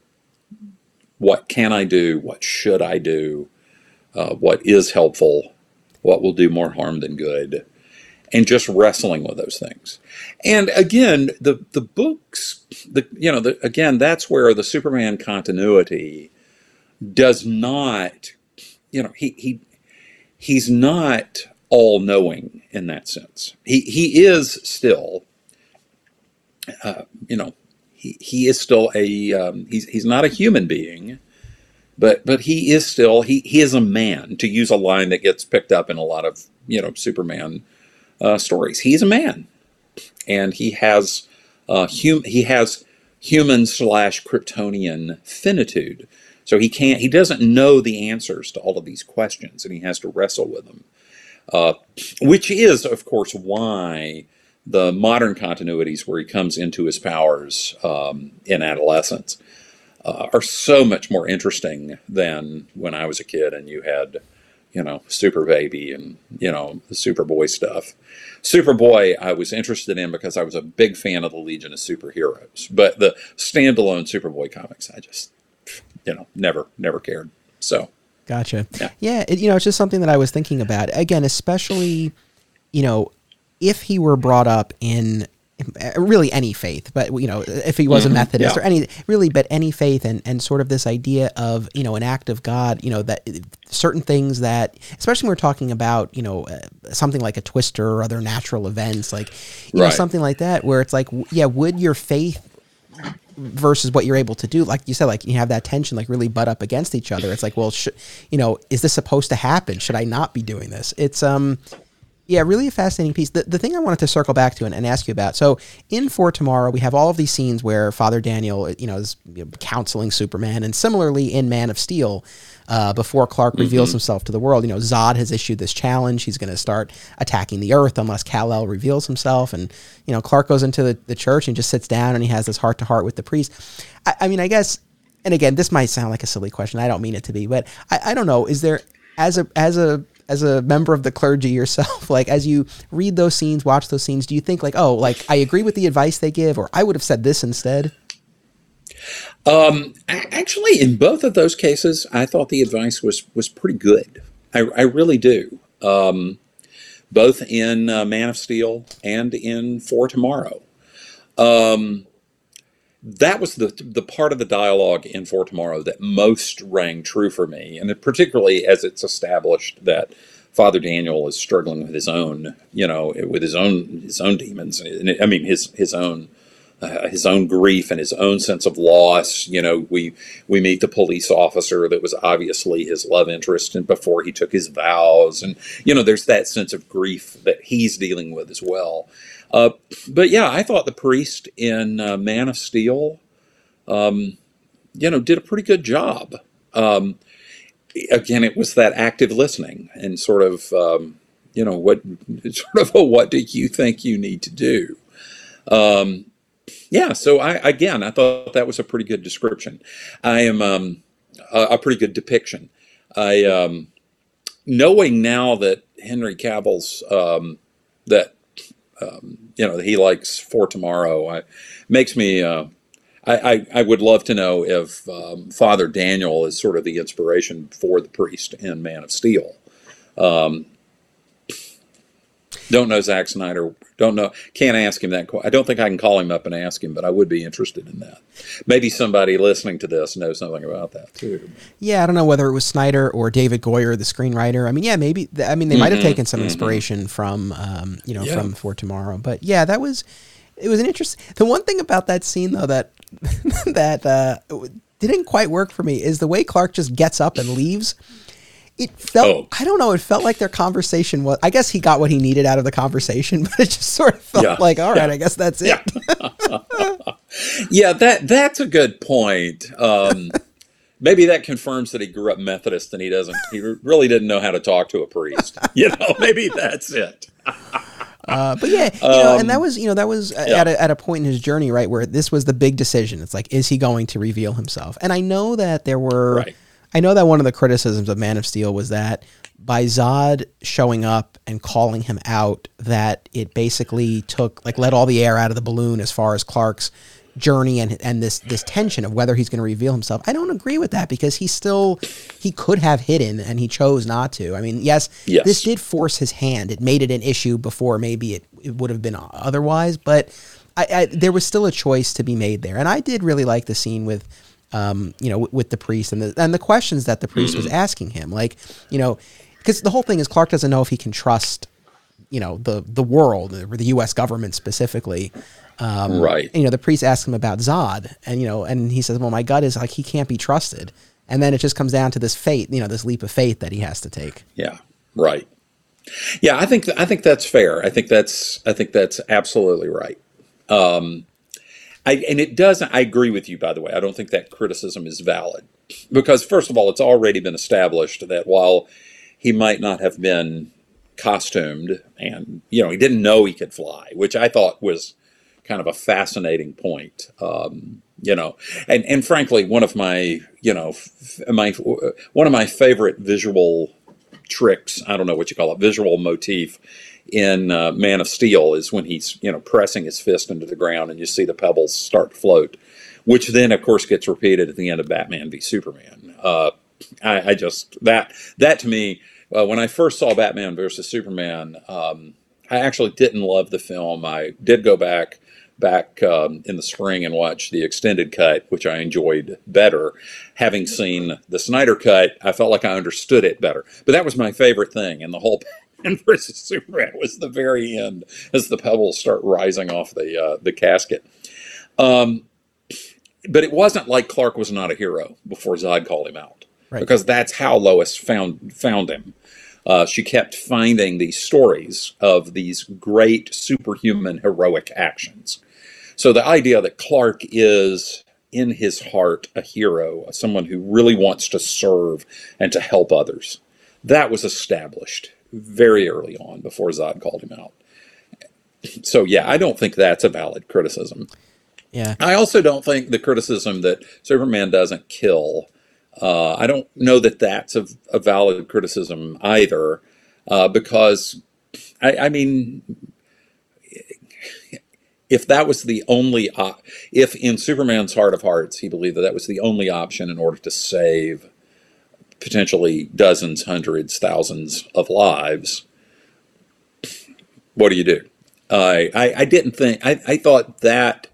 what can I do? What should I do? Uh, what is helpful? What will do more harm than good? and just wrestling with those things. And again, the the books, the you know, the, again, that's where the Superman continuity does not, you know, he he he's not all knowing in that sense. He he is still, uh, you know, he, he is still a um, he's he's not a human being. But, but he is still he, he is a man to use a line that gets picked up in a lot of you know Superman uh, stories. He's a man, and he has uh, hum- he has human slash Kryptonian finitude. So he can't he doesn't know the answers to all of these questions, and he has to wrestle with them. Uh, which is, of course, why the modern continuities where he comes into his powers um, in adolescence uh, are so much more interesting than when I was a kid and you had you know, Super Baby and, you know, the Superboy stuff. Superboy, I was interested in because I was a big fan of the Legion of Superheroes. But the standalone Superboy comics, I just, you know, never, never cared. So, Gotcha. Yeah. Yeah, it, you know, it's just something that I was thinking about. Again, especially, you know, if he were brought up in really any faith, but you know, if he was a Methodist yeah. or any really, but any faith and and sort of this idea of you know an act of God, you know that certain things that, especially when we're talking about you know uh, something like a twister or other natural events, like you know something like that, where it's like, yeah, would your faith versus what you're able to do like you said like you have that tension like really butt up against each other. It's like well sh- you know is this supposed to happen? Should i not be doing this? It's um yeah really a fascinating piece. The, the thing i wanted to circle back to and, and ask you about so in for tomorrow we have all of these scenes where father daniel you know is counseling superman and similarly in man of steel uh, before clark reveals himself to the world you know zod has issued this challenge. He's going to start attacking the earth unless kal-el reveals himself. And you know clark goes into the, the church and just sits down and he has this heart to heart with the priest. I, I mean i guess and again this might sound like a silly question. I don't mean it to be but i, I don't know. Is there as a as a as a member of the clergy yourself like as you read those scenes watch those scenes do you think like oh like i agree with the advice they give or i would have said this instead um, actually, in both of those cases, I thought the advice was was pretty good. I, I really do. Um, both in uh, Man of Steel and in For Tomorrow. Um, that was the the part of the dialogue in For Tomorrow that most rang true for me, and particularly as it's established that Father Daniel is struggling with his own, you know, with his own his own demons. And I mean, his his own uh, his own grief and his own sense of loss. You know, we we meet the police officer that was obviously his love interest, and before he took his vows, and you know, there's that sense of grief that he's dealing with as well. Uh, but yeah, I thought the priest in uh, Man of Steel, um, you know, did a pretty good job. Um, again, it was that active listening and sort of, um, you know, what sort of a what do you think you need to do? Um, yeah, so I again, I thought that was a pretty good description. I am um, a, a pretty good depiction. I um, knowing now that Henry Cavill's that um, you know he likes for tomorrow, I, makes me. Uh, I, I, I, would love to know if um, Father Daniel is sort of the inspiration for the priest in Man of Steel. Um, don't know Zack Snyder. Don't know. Can't ask him that. I don't think I can call him up and ask him, but I would be interested in that. Maybe somebody listening to this knows something about that too. Yeah, I don't know whether it was Snyder or David Goyer, the screenwriter. I mean, yeah, maybe. I mean, they might have mm-hmm, taken some mm-hmm. inspiration mm-hmm. from, um, you know, yeah. from For Tomorrow. But yeah, that was. It was an interesting. The one thing about that scene, though, that that uh, didn't quite work for me is the way Clark just gets up and leaves it felt oh. I don't know, it felt like their conversation was I guess he got what he needed out of the conversation, but it just sort of felt yeah. like, all right, yeah. I guess that's it. Yeah. yeah, that that's a good point. Um, maybe that confirms that he grew up Methodist and he doesn't he really didn't know how to talk to a priest. You know, maybe that's it. Uh, but yeah, you know, and that um, was you know that was yeah. at a, at a point in his journey, right, where this was the big decision. It's like, is he going to reveal himself? And I know that there were right. I know that one of the criticisms of Man of Steel was that by Zod showing up and calling him out, that it basically took like let all the air out of the balloon as far as Clark's journey and and this this tension of whether he's going to reveal himself. I don't agree with that because he still he could have hidden and he chose not to. I mean, yes, yes. this did force his hand. It made it an issue before maybe it, it would have been otherwise, but I, I, there was still a choice to be made there. And I did really like the scene with um, you know, w- with the priest and the and the questions that the priest mm-hmm. was asking him, like, you know, because the whole thing is Clark doesn't know if he can trust, you know, the the world or the U.S. government specifically. Um, right. And, you know, the priest asks him about Zod, and you know, and he says, "Well, my gut is like he can't be trusted." And then it just comes down to this fate, you know, this leap of faith that he has to take. Yeah. Right. Yeah, I think I think that's fair. I think that's I think that's absolutely right. Um, I, and it doesn't, I agree with you, by the way. I don't think that criticism is valid. Because, first of all, it's already been established that while he might not have been costumed and, you know, he didn't know he could fly, which I thought was kind of a fascinating point. Um, you know, and, and frankly, one of my, you know, my, one of my favorite visual tricks, I don't know what you call it, visual motif in uh, Man of Steel is when he's you know pressing his fist into the ground and you see the pebbles start to float, which then of course gets repeated at the end of Batman v Superman. Uh, I, I, just that that to me uh, when I first saw Batman versus Superman, um, I actually didn't love the film. I did go back back um, in the spring and watch the extended cut, which I enjoyed better. Having seen the Snyder cut, I felt like I understood it better. But that was my favorite thing in the whole Batman versus Superman was the very end as the pebbles start rising off the uh, the casket. Um, but it wasn't like Clark was not a hero before Zod called him out, right. because that's how Lois found found him. Uh, she kept finding these stories of these great superhuman heroic actions. So the idea that Clark is in his heart a hero, someone who really wants to serve and to help others, that was established very early on before Zod called him out. So yeah, I don't think that's a valid criticism. Yeah. I also don't think the criticism that Superman doesn't kill. Uh, I don't know that that's a, a valid criticism either, uh, because I, I, mean, if that was the only, op- if in Superman's heart of hearts he believed that that was the only option in order to save potentially dozens, hundreds, thousands of lives, what do you do? I, I, I didn't think, I, I thought that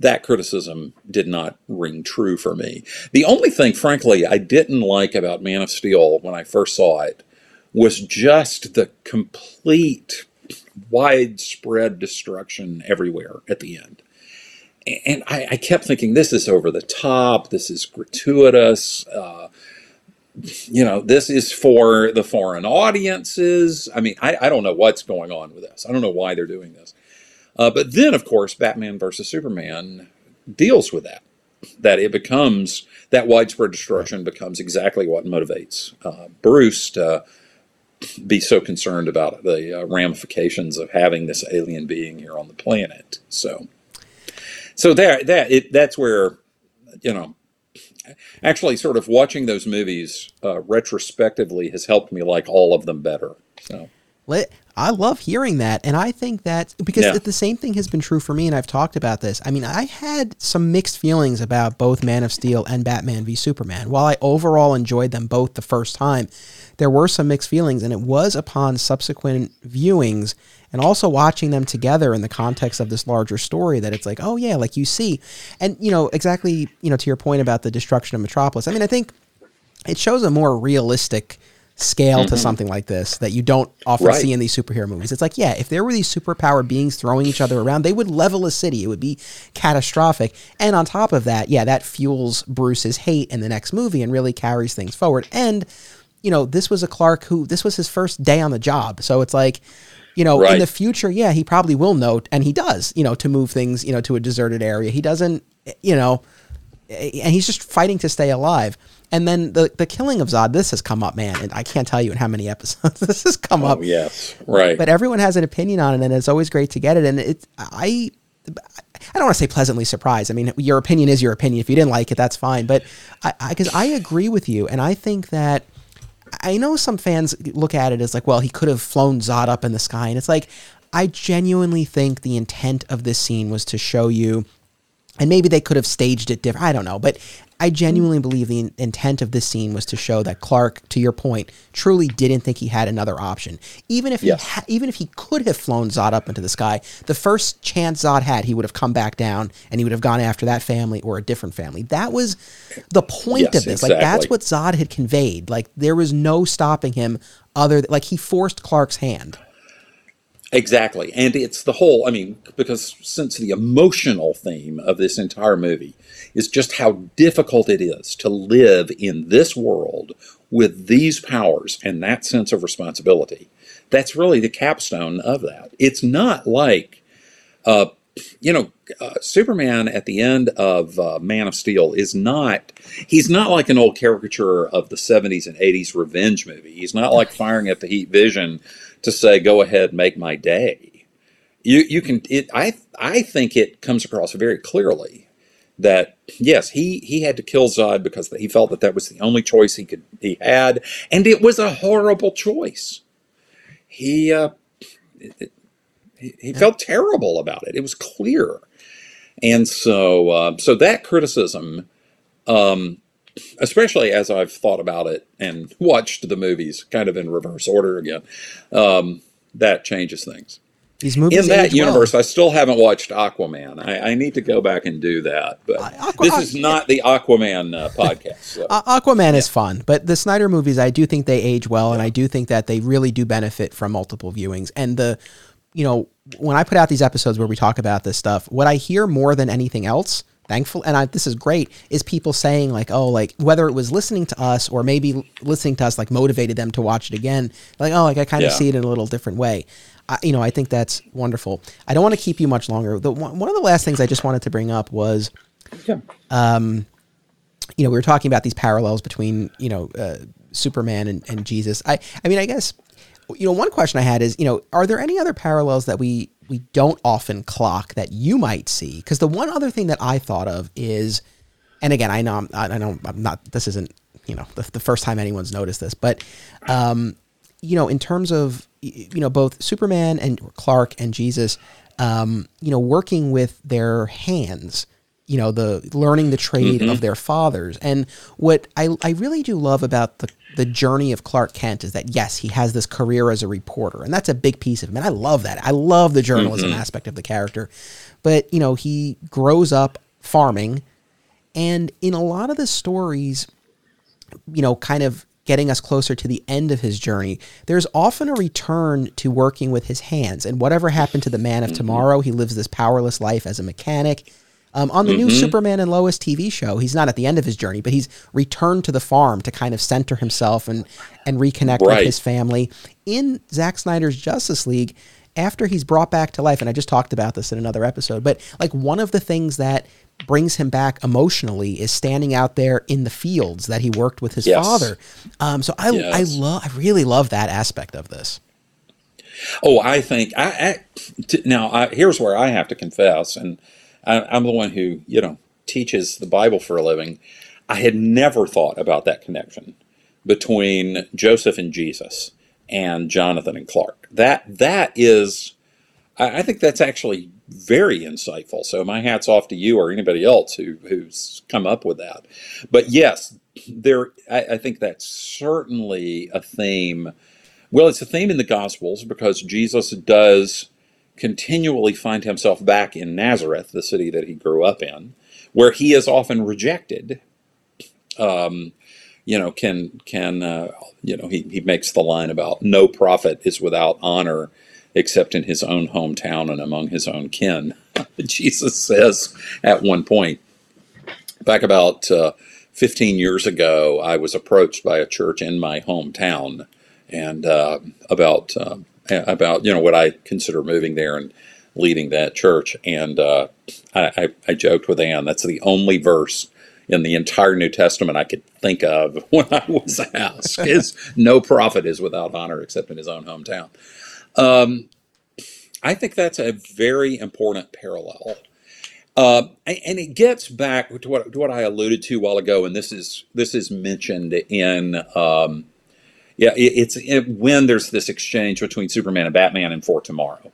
that criticism did not ring true for me. The only thing, frankly, I didn't like about Man of Steel when I first saw it was just the complete widespread destruction everywhere at the end. And I, I, kept thinking this is over the top. This is gratuitous. Uh, you know this is for the foreign audiences. I mean I, I, don't know what's going on with this. I don't know why they're doing this. Uh, but then of course batman versus superman deals with that that it becomes that widespread destruction becomes exactly what motivates uh, bruce to be so concerned about the uh, ramifications of having this alien being here on the planet so so there, that it, that's where, you know, actually sort of watching those movies uh, retrospectively has helped me like all of them better. So. Let, I love hearing that. And I think that because Yeah. the same thing has been true for me, and I've talked about this. I mean, I had some mixed feelings about both Man of Steel and Batman v Superman. While I overall enjoyed them both the first time, there were some mixed feelings, and it was upon subsequent viewings and also watching them together in the context of this larger story that it's like, oh, yeah, like you see. And, you know, exactly, you know, to your point about the destruction of Metropolis, I mean, I think it shows a more realistic scale to something like this that you don't often Mm-hmm. Right. see in these superhero movies. It's like, yeah, if there were these superpowered beings throwing each other around, they would level a city. It would be catastrophic. And on top of that, yeah, that fuels Bruce's hate in the next movie and really carries things forward. And you know, this was a Clark who this was his first day on the job. So it's like, you know, in the future, yeah, he probably will note and he does, you know, to move things, you know, to a deserted area. He doesn't, you know, and he's just fighting to stay alive. And then the the killing of Zod, this has come up, man, and I can't tell you in how many episodes this has come oh, up. Oh, yes. Right. But everyone has an opinion on it, and it's always great to get it. And it, I, I don't want to say pleasantly surprised. I mean, your opinion is your opinion. If you didn't like it, that's fine. But I, because I, agree with you, and I think that I know some fans look at it as like, well, he could have flown Zod up in the sky, and it's like, I genuinely think the intent of this scene was to show you and maybe they could have staged it different. I don't know, but I genuinely mm. believe the in- intent of this scene was to show that Clark, to your point, truly didn't think he had another option. Even if Yes. he ha- even if he could have flown Zod up into the sky, the first chance Zod had, he would have come back down and he would have gone after that family or a different family. That was the point Yes, of this. Like that's what Zod had conveyed. Like there was no stopping him. Other like he forced Clark's hand. Exactly. And it's the whole, I mean, because since the emotional theme of this entire movie is just how difficult it is to live in this world with these powers and that sense of responsibility, that's really the capstone of that. It's not like, uh, you know, uh, Superman at the end of uh, Man of Steel is not, he's not like an old caricature of the 70s and 80s revenge movie. He's not like firing at the heat vision to say, go ahead, make my day. You, you can, it, I, I think it comes across very clearly that yes, he, he had to kill Zod because he felt that that was the only choice he could, he had. And it was a horrible choice. He, uh, it- he, he felt terrible about it. It was clear. And so, uh, so that criticism, um, especially as I've thought about it and watched the movies kind of in reverse order again, um, that changes things. These movies In that age well. universe, I still haven't watched Aquaman. I, I need to go back and do that. But Aqua- this is not the Aquaman uh, podcast. So. Uh, Aquaman is fun, but the Snyder movies, I do think they age well, and I do think that they really do benefit from multiple viewings. And the, you know, when I put out these episodes where we talk about this stuff, what I hear more than anything else, thankful, and I, this is great, is people saying like, oh, like whether it was listening to us or maybe listening to us like motivated them to watch it again, like oh, like I kind of Yeah. see it in a little different way. I, you know, I think that's wonderful. I don't want to keep you much longer. The one one of the last things I just wanted to bring up was yeah. um you know, we were talking about these parallels between, you know, uh, Superman and, and Jesus. I, I mean, I guess, you know, one question I had is, you know, are there any other parallels that we we don't often clock that you might see? Because the one other thing that I thought of is, and again, I know I'm, I know I'm not. This isn't, you know, the, the first time anyone's noticed this, but, um, you know, in terms of, you know, both Superman and Clark and Jesus, um, you know, working with their hands you know the learning the trade of mm-hmm. their fathers. And what I, I really do love about the the journey of Clark Kent is that yes he has this career as a reporter and that's a big piece of him and I love that. I love the journalism mm-hmm. aspect of the character. But you know he grows up farming and in a lot of the stories you know, kind of getting us closer to the end of his journey, there's often a return to working with his hands. And whatever happened to the man of mm-hmm. tomorrow, he lives this powerless life as a mechanic. Um, on the new Superman and Lois TV show, he's not at the end of his journey, but he's returned to the farm to kind of center himself and and reconnect with his family. In Zack Snyder's Justice League, after he's brought back to life, and I just talked about this in another episode, but like one of the things that brings him back emotionally is standing out there in the fields that he worked with his Yes. father. Um, so I Yes. I love I really love that aspect of this. Oh, I think I, I t- now. I, here's where I have to confess, and I'm the one who you know teaches the Bible for a living. I had never thought about that connection between Joseph and Jesus and Jonathan and Clark. That that is, I, I think that's actually very insightful. So my hats off to you or anybody else who who's come up with that. But yes, there I, I think that's certainly a theme. Well, it's a theme in the Gospels because Jesus does continually find himself back in Nazareth, the city that he grew up in, where he is often rejected. Um, you know, can can uh, you know he, he makes the line about no prophet is without honor except in his own hometown and among his own kin. Jesus says at one point, back about uh, 15 years ago, I was approached by a church in my hometown and uh, about uh, about you know what I consider moving there and leading that church. And uh, I, I, I joked with Ann that's the only verse in the entire New Testament I could think of when I was asked. is no prophet is without honor except in his own hometown. Um, I think that's a very important parallel. Uh, and it gets back to what, to what I alluded to a while ago, and this is this is mentioned in um, yeah, it, it's it, when there's this exchange between Superman and Batman in For Tomorrow,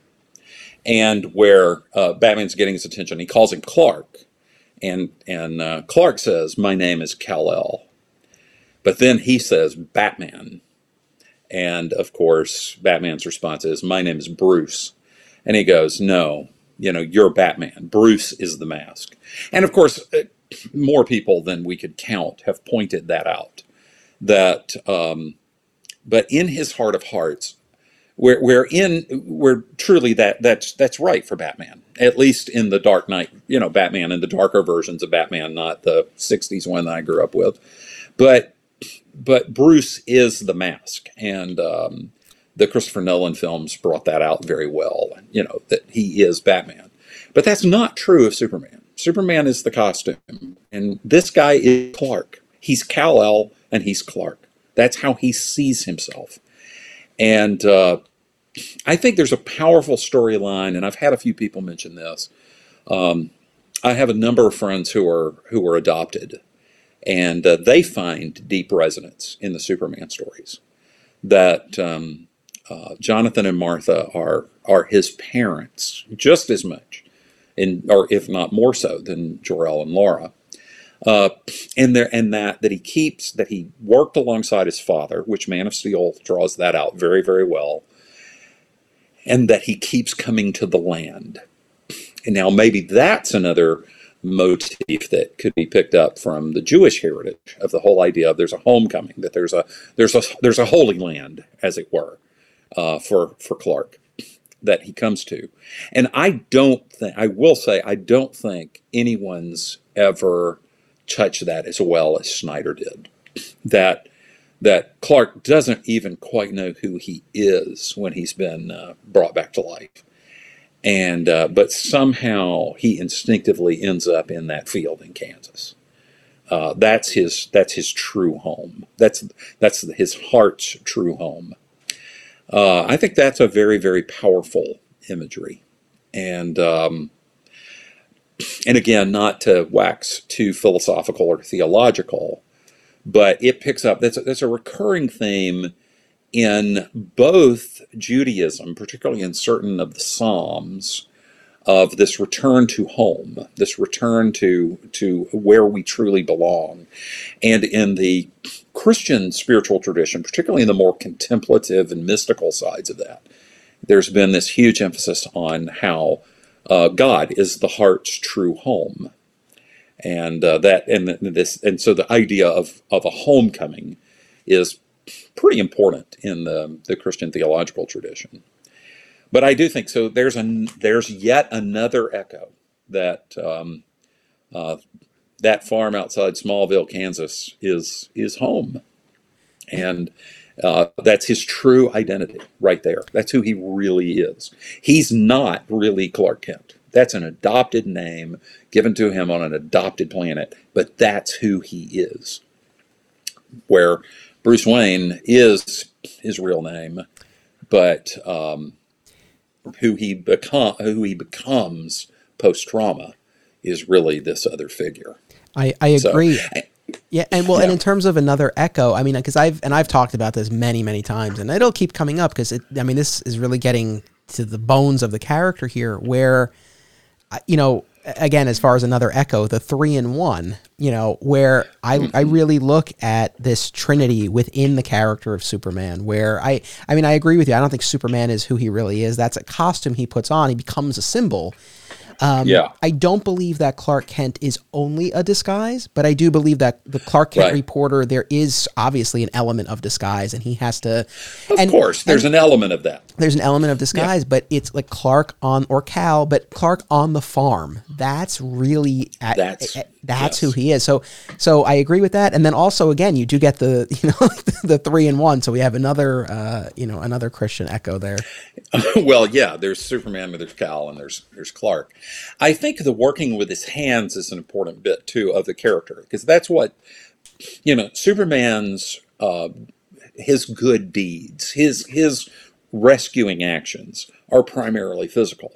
and where uh, Batman's getting his attention. He calls him Clark, and and uh, Clark says, "My name is Kal El," but then he says Batman, and of course Batman's response is, "My name is Bruce," and he goes, "No, you know you're Batman. Bruce is the mask," and of course uh, more people than we could count have pointed that out. That um, but in his heart of hearts, we're, we're in where truly that that's that's right for Batman. At least in the Dark Knight, you know, Batman and the darker versions of Batman, not the '60s one that I grew up with. But but Bruce is the mask, and um, the Christopher Nolan films brought that out very well. You know that he is Batman, but that's not true of Superman. Superman is the costume, and this guy is Clark. He's Kal El, and he's Clark. That's how he sees himself. And uh, I think there's a powerful storyline, and I've had a few people mention this. Um, I have a number of friends who are who are adopted, and uh, they find deep resonance in the Superman stories. That um, uh, Jonathan and Martha are are his parents just as much, in or if not more so than Jor-El and Lara. Uh, and there and that that he keeps that he worked alongside his father, which Man of Steel draws that out very very well, and that he keeps coming to the land. And now maybe that's another motif that could be picked up from the Jewish heritage of the whole idea of there's a homecoming, that there's a there's a there's a holy land, as it were, uh, for for Clark that he comes to. And I don't think I will say I don't think anyone's ever touch that as well as Snyder did. That that Clark doesn't even quite know who he is when he's been uh, brought back to life, and uh, but somehow he instinctively ends up in that field in Kansas. Uh, that's his that's his true home. That's that's his heart's true home. Uh, I think that's a very very powerful imagery, and um, and again, not to wax too philosophical or theological, but it picks up that's a, that's a recurring theme in both Judaism, particularly in certain of the Psalms, of this return to home, this return to to where we truly belong, and in the Christian spiritual tradition, particularly in the more contemplative and mystical sides of that, there's been this huge emphasis on how uh, God is the heart's true home, and uh, that and this and so the idea of of a homecoming is pretty important in the the Christian theological tradition. But I do think so. There's a there's yet another echo that um, uh, that farm outside Smallville, Kansas, is is home, and uh, that's his true identity right there. That's who he really is. He's not really Clark Kent. That's an adopted name given to him on an adopted planet, but that's who he is. Where Bruce Wayne is his real name, but um, who he become who he becomes post trauma is really this other figure. I, I agree. So, Yeah, and well, yeah. and in terms of another echo, I mean, because I've and I've talked about this many, many times, and it'll keep coming up because it. I mean, this is really getting to the bones of the character here, where, you know, again, as far as another echo, the three in one, you know, where I, I mm-hmm. really look at this trinity within the character of Superman, where I, I mean, I agree with you. I don't think Superman is who he really is. That's a costume he puts on. He becomes a symbol. Um, yeah. I don't believe that Clark Kent is only a disguise, but I do believe that the Clark Kent right. reporter, there is obviously an element of disguise, and he has to. Of and, course, there's an element of that. There's an element of disguise, yeah. but it's like Clark on, or Kal, but Clark on the farm. That's really. At, that's. At, that's yes. who he is. So, so I agree with that. And then also, again, you do get the you know the three in one. So we have another uh, you know another Christian echo there. well, yeah, there's Superman, there's Kal, and there's there's Clark. I think the working with his hands is an important bit too of the character because that's what you know. Superman's uh, his good deeds, his his rescuing actions are primarily physical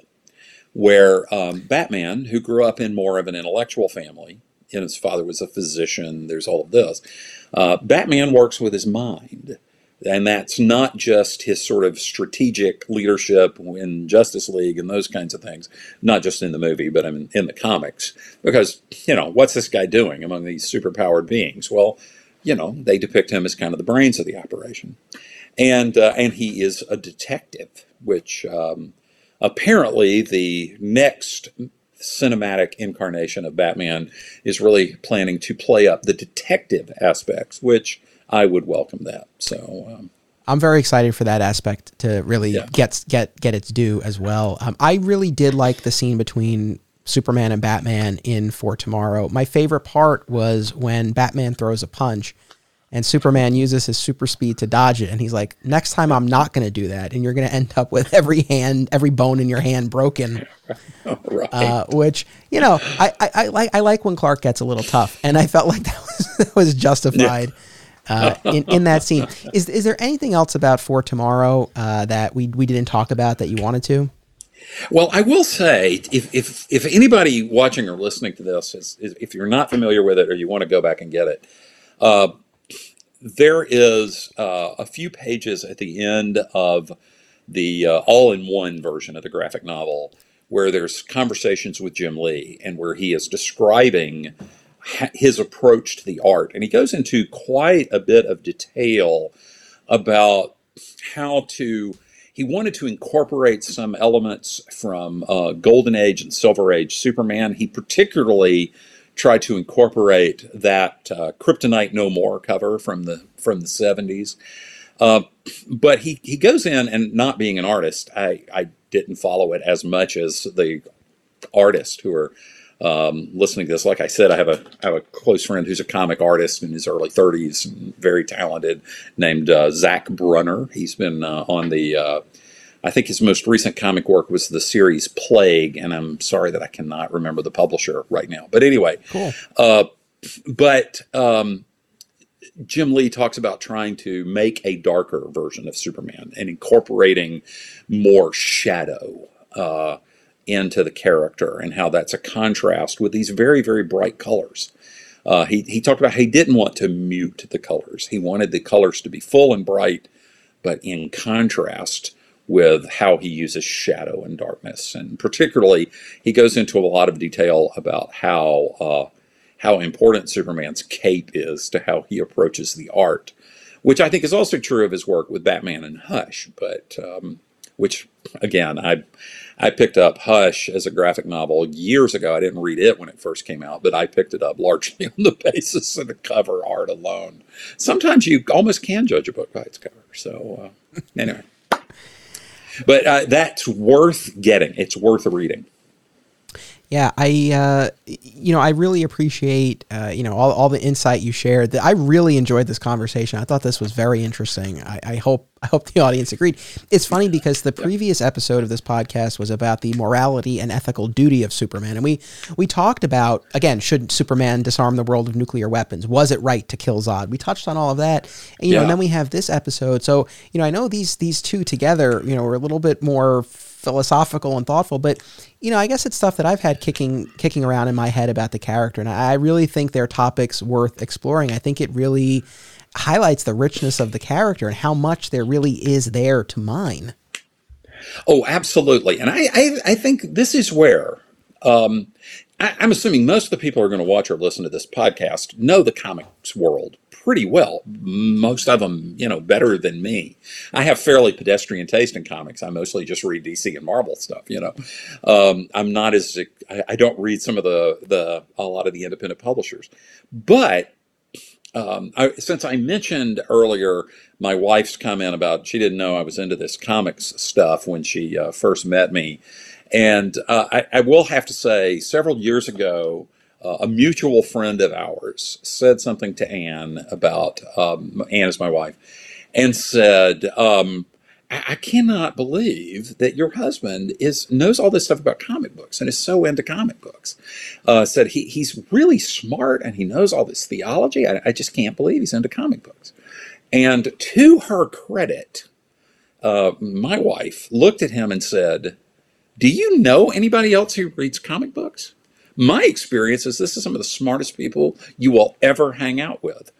where um, Batman, who grew up in more of an intellectual family, and his father was a physician, there's all of this, uh, Batman works with his mind. And that's not just his sort of strategic leadership in Justice League and those kinds of things, not just in the movie, but in, in the comics. Because, you know, what's this guy doing among these superpowered beings? Well, you know, they depict him as kind of the brains of the operation. And, uh, and he is a detective, which um, apparently the next cinematic incarnation of Batman is really planning to play up the detective aspects, which I would welcome that. So. Um, I'm very excited for that aspect to really yeah. get get get its due as well. Um, I really did like the scene between Superman and Batman in For Tomorrow. My favorite part was when Batman throws a punch and Superman uses his super speed to dodge it. And he's like, next time I'm not going to do that. And you're going to end up with every hand, every bone in your hand broken. right. Uh, which, you know, I, I, I, like, I like when Clark gets a little tough. And I felt like that was, that was justified. Uh, in, in that scene, is is there anything else about For Tomorrow uh, that we we didn't talk about that you wanted to? Well, I will say, if if if anybody watching or listening to this is, is if you're not familiar with it or you want to go back and get it, uh, there is uh, a few pages at the end of the uh, all-in-one version of the graphic novel where there's conversations with Jim Lee and where he is describing his approach to the art, and he goes into quite a bit of detail about how to. He wanted to incorporate some elements from uh, Golden Age and Silver Age Superman. He particularly try to incorporate that uh, Kryptonite No More cover from the from the 70s. Uh, but he, he goes in and not being an artist, I, I didn't follow it as much as the artists who are um, listening to this. Like I said, I have a I have a close friend who's a comic artist in his early 30s, and very talented, named uh, Zach Brunner. He's been uh, on the uh, I think his most recent comic work was the series Plague, and I'm sorry that I cannot remember the publisher right now. But anyway, cool. Uh, but um, Jim Lee talks about trying to make a darker version of Superman and incorporating more shadow uh, into the character, and how that's a contrast with these very, very bright colors. Uh, he, he talked about he didn't want to mute the colors. He wanted the colors to be full and bright, but in contrast with how he uses shadow and darkness. And particularly, he goes into a lot of detail about how uh, how important Superman's cape is to how he approaches the art, which I think is also true of his work with Batman and Hush. But um, which again, I I picked up Hush as a graphic novel years ago. I didn't read it when it first came out, but I picked it up largely on the basis of the cover art alone. Sometimes you almost can judge a book by its cover. So uh, anyway. But uh, that's worth getting. It's worth reading. Yeah, I uh, you know I really appreciate uh, you know all, all the insight you shared. I really enjoyed this conversation. I thought this was very interesting. I, I hope I hope the audience agreed. It's funny because the previous episode of this podcast was about the morality and ethical duty of Superman, and we we talked about again should Superman disarm the world of nuclear weapons? Was it right to kill Zod? We touched on all of that, and, you yeah. know, and then we have this episode. So you know I know these these two together, you know, are a little bit more philosophical and thoughtful. But you know, I guess it's stuff that I've had kicking kicking around in my head about the character, and I really think they're topics worth exploring. I think it really highlights the richness of the character and how much there really is there to mine. Oh, absolutely. And I, I, I think this is where um, I'm assuming most of the people who are going to watch or listen to this podcast know the comics world pretty well. Most of them, you know, better than me. I have fairly pedestrian taste in comics. I mostly just read DC and Marvel stuff. You know, um, I'm not as I, I don't read some of the the a lot of the independent publishers, but um, I, since I mentioned earlier my wife's comment about she didn't know I was into this comics stuff when she uh, first met me, and uh, I, I, will have to say, several years ago, uh, a mutual friend of ours said something to Anne about um, Anne is my wife, and said. Um, I cannot believe that your husband is knows all this stuff about comic books and is so into comic books. Uh, said he he's really smart and he knows all this theology. I, I, just can't believe he's into comic books. And to her credit, uh, my wife looked at him and said, "Do you know anybody else who reads comic books?" My experience is this is some of the smartest people you will ever hang out with.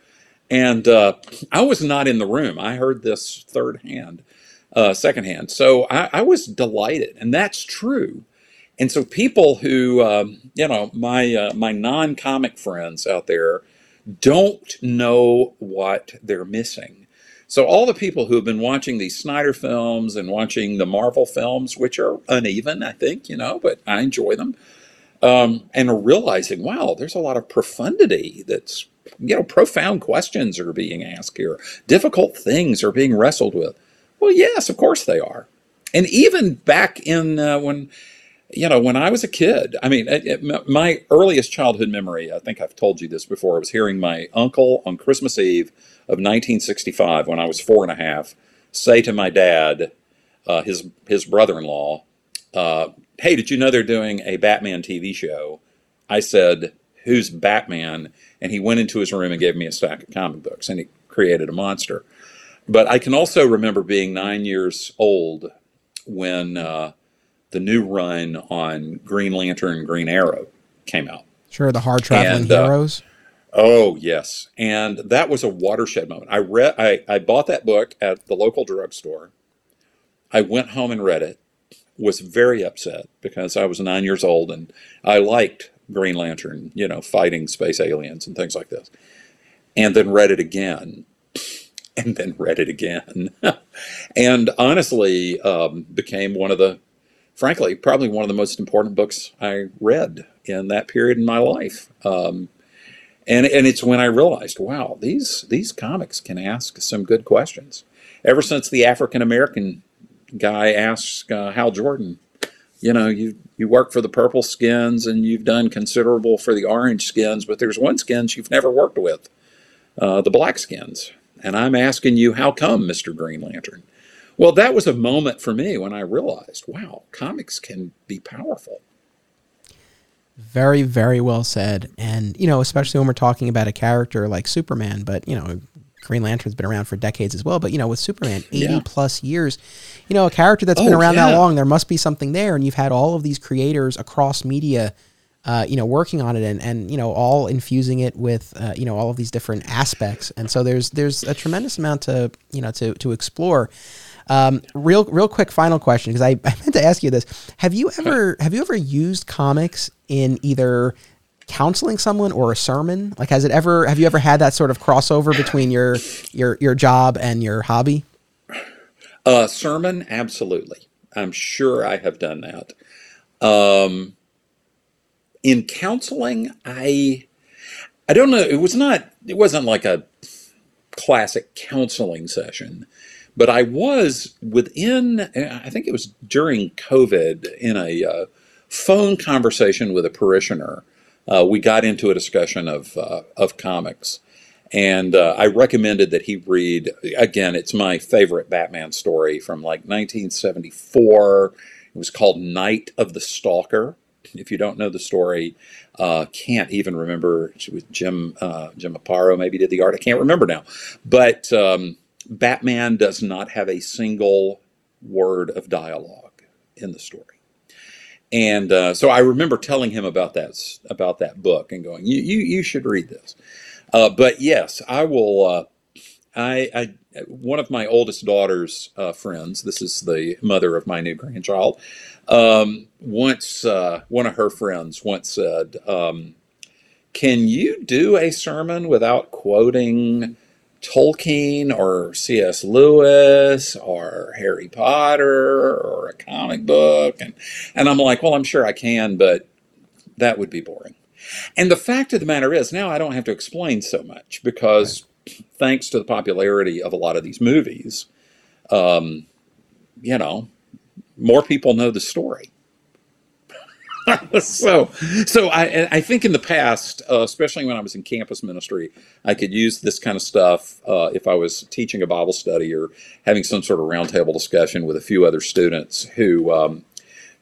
And uh, I was not in the room. I heard this third hand uh, hand. So I, I, was delighted, and that's true. And so people who, um, you know, my uh, my non-comic friends out there don't know what they're missing. So all the people who have been watching these Snyder films and watching the Marvel films, which are uneven, I think, you know, but I enjoy them, um, and realizing, wow, there's a lot of profundity that's, you know, profound questions are being asked here, difficult things are being wrestled with. Well, yes, of course they are. And even back in uh, when, you know, when I was a kid, I mean, it, it, my earliest childhood memory, I think I've told you this before, I was hearing my uncle on Christmas Eve of 1965 when I was four and a half say to my dad, uh, his, his brother in law, uh, Hey, did you know they're doing a Batman TV show? I said, Who's Batman? And he went into his room and gave me a stack of comic books and he created a monster. But I can also remember being nine years old when uh, the new run on Green Lantern, Green Arrow came out. Sure, the hard traveling and, uh, heroes. Oh yes, and that was a watershed moment. I read, I, I bought that book at the local drugstore. I went home and read it. Was very upset because I was nine years old and I liked Green Lantern, you know, fighting space aliens and things like this. And then read it again and then read it again. and honestly, um, became one of the, frankly, probably one of the most important books I read in that period in my life. Um, and, and it's when I realized, wow, these, these comics can ask some good questions. Ever since the African American guy asked uh, Hal Jordan, you know, you, you work for the purple skins and you've done considerable for the orange skins, but there's one skins you've never worked with, uh, the black skins. And I'm asking you, how come, Mr. Green Lantern? Well, that was a moment for me when I realized, wow, comics can be powerful. Very, very well said. And, you know, especially when we're talking about a character like Superman, but, you know, Green Lantern's been around for decades as well. But, you know, with Superman, 80 yeah. plus years, you know, a character that's oh, been around yeah. that long, there must be something there. And you've had all of these creators across media uh, you know, working on it and, and you know, all infusing it with uh, you know all of these different aspects. And so there's there's a tremendous amount to you know to to explore. Um, real real quick final question because I, I meant to ask you this: Have you ever have you ever used comics in either counseling someone or a sermon? Like, has it ever have you ever had that sort of crossover between your your your job and your hobby? Uh, sermon, absolutely. I'm sure I have done that. Um, in counseling, I I don't know. It was not. It wasn't like a classic counseling session, but I was within. I think it was during COVID in a uh, phone conversation with a parishioner. Uh, we got into a discussion of uh, of comics, and uh, I recommended that he read. Again, it's my favorite Batman story from like 1974. It was called Night of the Stalker if you don't know the story, uh, can't even remember. Jim uh, Jim Aparo maybe did the art. I can't remember now. But um, Batman does not have a single word of dialogue. in the story. And uh, so I remember telling him about that about that book and going, "You you, you should read this." Uh, but yes, I will. Uh, I, I one of my oldest daughter's uh, friends. This is the mother of my new grandchild. Um, once uh, one of her friends once said, um, "Can you do a sermon without quoting?" Tolkien or C.S. Lewis or Harry Potter or a comic book. And, and I'm like, well, I'm sure I can, but that would be boring. And the fact of the matter is, now I don't have to explain so much because right. thanks to the popularity of a lot of these movies, um, you know, more people know the story. so, so I, I think in the past, uh, especially when I was in campus ministry, I could use this kind of stuff uh, if I was teaching a Bible study or having some sort of roundtable discussion with a few other students who um,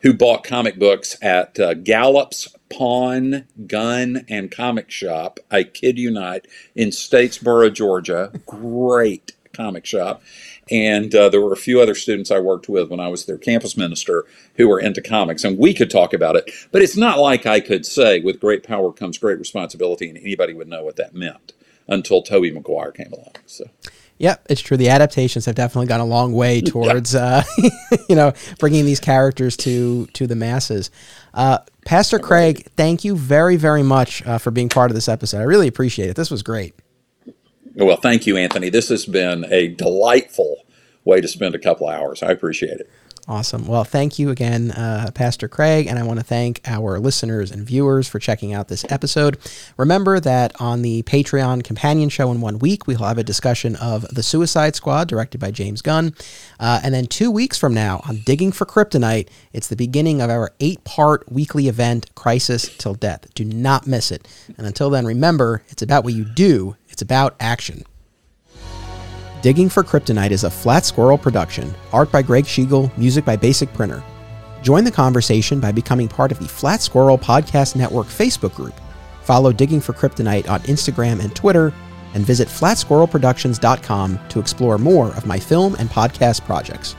who bought comic books at uh, Gallup's Pawn, Gun, and Comic Shop. I kid you not, in Statesboro, Georgia. Great comic shop. And uh, there were a few other students I worked with when I was their campus minister who were into comics, and we could talk about it. But it's not like I could say, with great power comes great responsibility, and anybody would know what that meant until Tobey Maguire came along. So. Yep, it's true. The adaptations have definitely gone a long way towards, uh, you know, bringing these characters to to the masses. Uh, Pastor Craig, thank you very, very much uh, for being part of this episode. I really appreciate it. This was great. Well, thank you, Anthony. This has been a delightful way to spend a couple hours. I appreciate it. Awesome. Well, thank you again, uh, Pastor Craig, and I want to thank our listeners and viewers for checking out this episode. Remember that on the Patreon companion show in one week, we'll have a discussion of The Suicide Squad, directed by James Gunn. Uh, and then two weeks from now, on Digging for Kryptonite, it's the beginning of our eight part weekly event, Crisis Till Death. Do not miss it. And until then, remember, it's about what you do, it's about action. Digging for Kryptonite is a Flat Squirrel production, art by Greg Schiegel, music by Basic Printer. Join the conversation by becoming part of the Flat Squirrel Podcast Network Facebook group. Follow Digging for Kryptonite on Instagram and Twitter, and visit flatsquirrelproductions.com to explore more of my film and podcast projects.